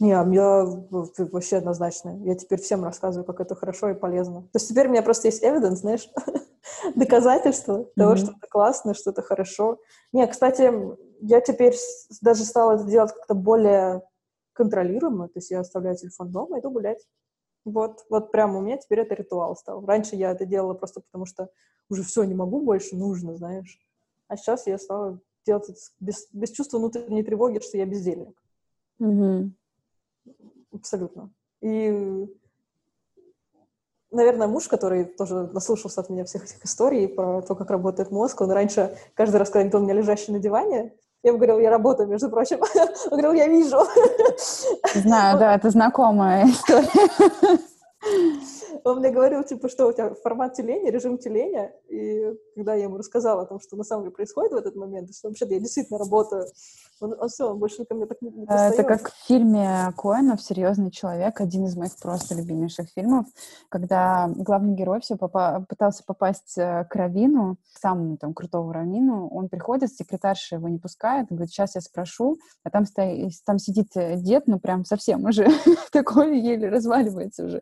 Не, я вообще однозначно. Я теперь всем рассказываю, как это хорошо и полезно. То есть теперь у меня просто есть evidence, знаешь, доказательство того, что это классно, что это хорошо. Не, кстати, я теперь даже стала это делать как-то более контролируемо, то есть я оставляю телефон дома, иду гулять. Вот, вот прямо у меня теперь это ритуал стал. Раньше я это делала просто потому, что уже все, не могу больше, нужно, знаешь. А сейчас я стала делать это без, без чувства внутренней тревоги, что я бездельник. Mm-hmm. Абсолютно. И наверное, муж, который тоже наслушался от меня всех этих историй про то, как работает мозг, он раньше каждый раз, когда видел меня лежащий на диване, я ему говорила, я работаю, между прочим. Он говорил, я вижу. Знаю, да, это знакомая история. Он мне говорил, типа, что у тебя формат теления, режим теления, и когда я ему рассказала о том, что на самом деле происходит в этот момент, что вообще-то я действительно работаю, он, он все, он больше ко мне так не, не Это как в фильме Коэнов «Серьезный человек», один из моих просто любимейших фильмов, когда главный герой все попа- пытался попасть э, к равину, к самому там крутому равину, он приходит, секретарша его не пускает, говорит, сейчас я спрошу, а там, стоит, там сидит э, дед, ну прям совсем уже такой еле разваливается уже.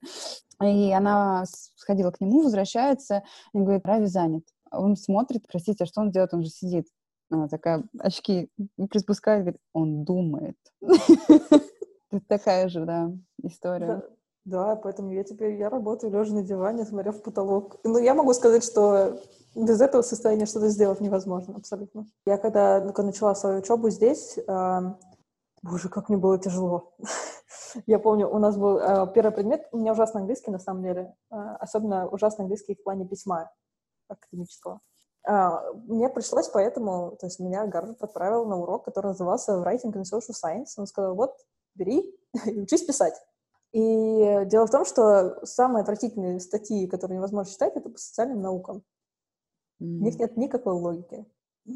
И она сходила к нему, возвращается, и говорит, Рави занят. Он смотрит, простите, а что он делает? Он же сидит. Она такая, очки приспускает, говорит, он думает. Такая же, да, история. Да, поэтому я теперь, я работаю лежа на диване, смотря в потолок. Ну, я могу сказать, что без этого состояния что-то сделать невозможно, абсолютно. Я когда, когда начала свою учебу здесь, э, боже, как мне было тяжело. Я помню, у нас был э, первый предмет, у меня ужасный английский, на самом деле, э, особенно ужасный английский в плане письма академического. Э, мне пришлось поэтому, то есть меня Гарвард отправил на урок, который назывался Writing and Social Science. Он сказал, вот, бери и учись писать. И дело в том, что самые отвратительные статьи, которые невозможно читать, это по социальным наукам. Mm. В них нет никакой логики.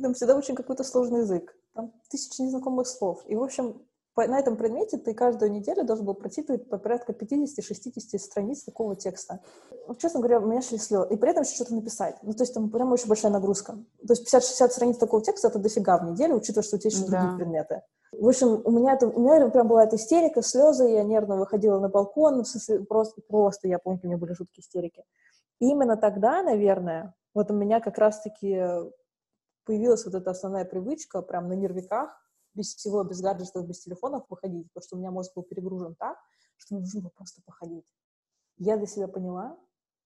Там всегда очень какой-то сложный язык. Там тысячи незнакомых слов. И, в общем, на этом предмете ты каждую неделю должен был прочитывать по порядка 50-60 страниц такого текста. Честно говоря, у меня шли слезы. И при этом еще что-то написать. Ну, то есть там прям очень большая нагрузка. То есть 50-60 страниц такого текста — это дофига в неделю, учитывая, что у тебя еще да. другие предметы. В общем, у меня, это, у меня прям была эта истерика, слезы, я нервно выходила на балкон, просто, просто, я помню, у меня были жуткие истерики. И именно тогда, наверное, вот у меня как раз-таки появилась вот эта основная привычка прям на нервиках без всего, без гаджетов, без телефонов выходить, потому что у меня мозг был перегружен так, что мне нужно было просто походить. Я для себя поняла,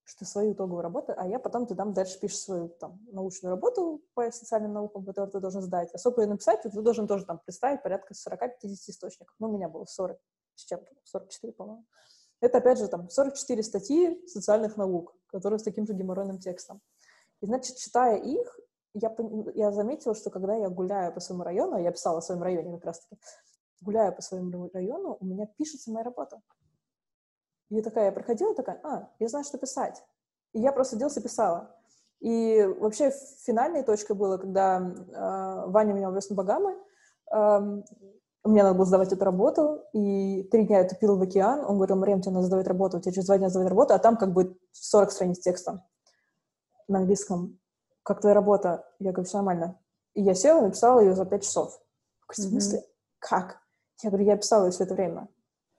что свою итоговую работу, а я потом ты там дальше пишешь свою там, научную работу по социальным наукам, которую ты должен сдать. Особо ее написать, ты должен тоже там представить порядка 40-50 источников. Ну, у меня было 40 с чем-то, 44, по-моему. Это, опять же, там 44 статьи социальных наук, которые с таким же геморройным текстом. И, значит, читая их, я, я заметила, что когда я гуляю по своему району, я писала в своем районе как раз-таки, гуляю по своему району, у меня пишется моя работа. И такая, я проходила, такая, а, я знаю, что писать. И я просто делась и писала. И вообще финальной точкой было, когда э, Ваня меня увез на Багамы, э, мне надо было сдавать эту работу, и три дня я тупила в океан, он говорил, Мария, тебе надо сдавать работу, тебе через два дня сдавать работу, а там как бы 40 страниц текста на английском. Как твоя работа? Я говорю, все нормально. И я села написала ее за пять часов. В смысле? Mm-hmm. Как? Я говорю, я писала ее все это время.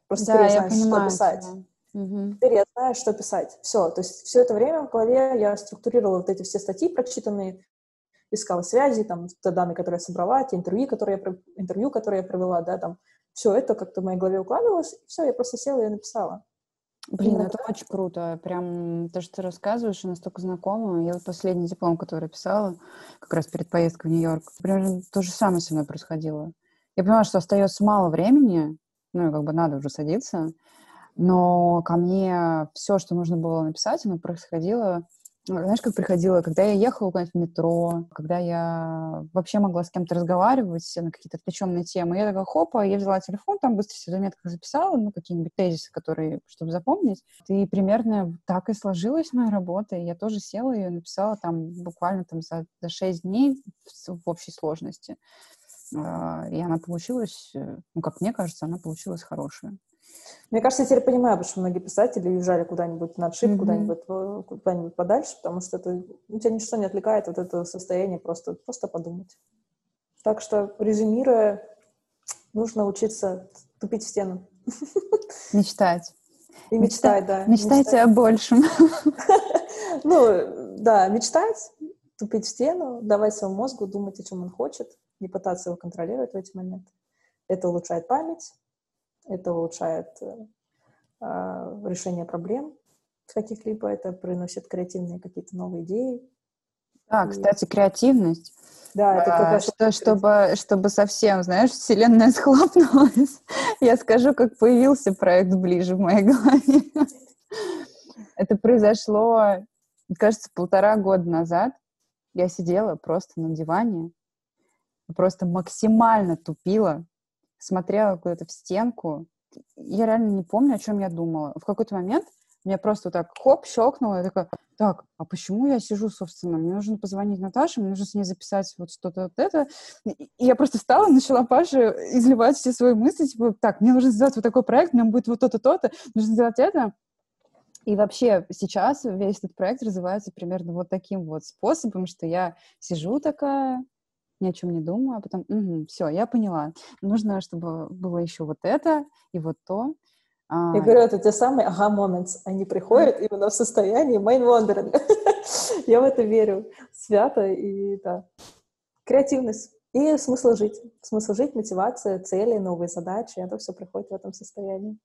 Просто да, теперь я знаю, понимаю, что писать. Да. Угу. Теперь я знаю, что писать. Все. То есть все это время в голове я структурировала вот эти все статьи прочитанные, искала связи, там, те данные, которые я собрала, те интервью, которые я, интервью, которые я провела, да, там, все это как-то в моей голове укладывалось, и все, я просто села и написала. Блин, это очень круто. Прям то, что ты рассказываешь, настолько знакомо. Я вот последний диплом, который писала, как раз перед поездкой в Нью-Йорк, примерно то же самое со мной происходило. Я понимаю, что остается мало времени, ну и как бы надо уже садиться, но ко мне все, что нужно было написать, оно происходило знаешь, как приходило, когда я ехала куда-нибудь в метро, когда я вообще могла с кем-то разговаривать на какие-то отвлеченные темы, я такая, хопа, я взяла телефон, там быстро все заметки записала, ну, какие-нибудь тезисы, которые, чтобы запомнить. И примерно так и сложилась моя работа, и я тоже села и написала там буквально там за, за 6 дней в, в общей сложности. А, и она получилась, э, ну, как мне кажется, она получилась хорошая. Мне кажется, я теперь понимаю, почему многие писатели уезжали куда-нибудь на отшиб, mm-hmm. куда-нибудь, куда-нибудь подальше, потому что это, у тебя ничто не отвлекает от этого состояния, просто, просто подумать. Так что, резюмируя, нужно учиться тупить в стену. Мечтать. И мечтать, да. Мечтайте о большем. Ну, да, мечтать, тупить в стену, давать своему мозгу думать, о чем он хочет, не пытаться его контролировать в эти моменты. Это улучшает память, это улучшает э, а, решение проблем каких-либо, это приносит креативные какие-то новые идеи. Да, и... кстати, креативность. Да, это как раз... Что, чтобы, чтобы совсем, знаешь, вселенная схлопнулась, я скажу, как появился проект ближе в моей голове. Это произошло, кажется, полтора года назад. Я сидела просто на диване, просто максимально тупила, смотрела куда-то в стенку. Я реально не помню, о чем я думала. В какой-то момент меня просто так хоп, щелкнуло, и такая, так, а почему я сижу, собственно? Мне нужно позвонить Наташе, мне нужно с ней записать вот что-то вот это. И я просто встала, начала Паше изливать все свои мысли, типа, так, мне нужно сделать вот такой проект, мне будет вот то-то, то-то, нужно сделать это. И вообще сейчас весь этот проект развивается примерно вот таким вот способом, что я сижу такая, ни о чем не думаю, а потом, угу, все, я поняла. Нужно, чтобы было еще вот это и вот то. А, я говорю, это те самые ага moments, они приходят именно в состоянии main wandering. я в это верю свято и да. Креативность и смысл жить. Смысл жить, мотивация, цели, новые задачи, это все приходит в этом состоянии.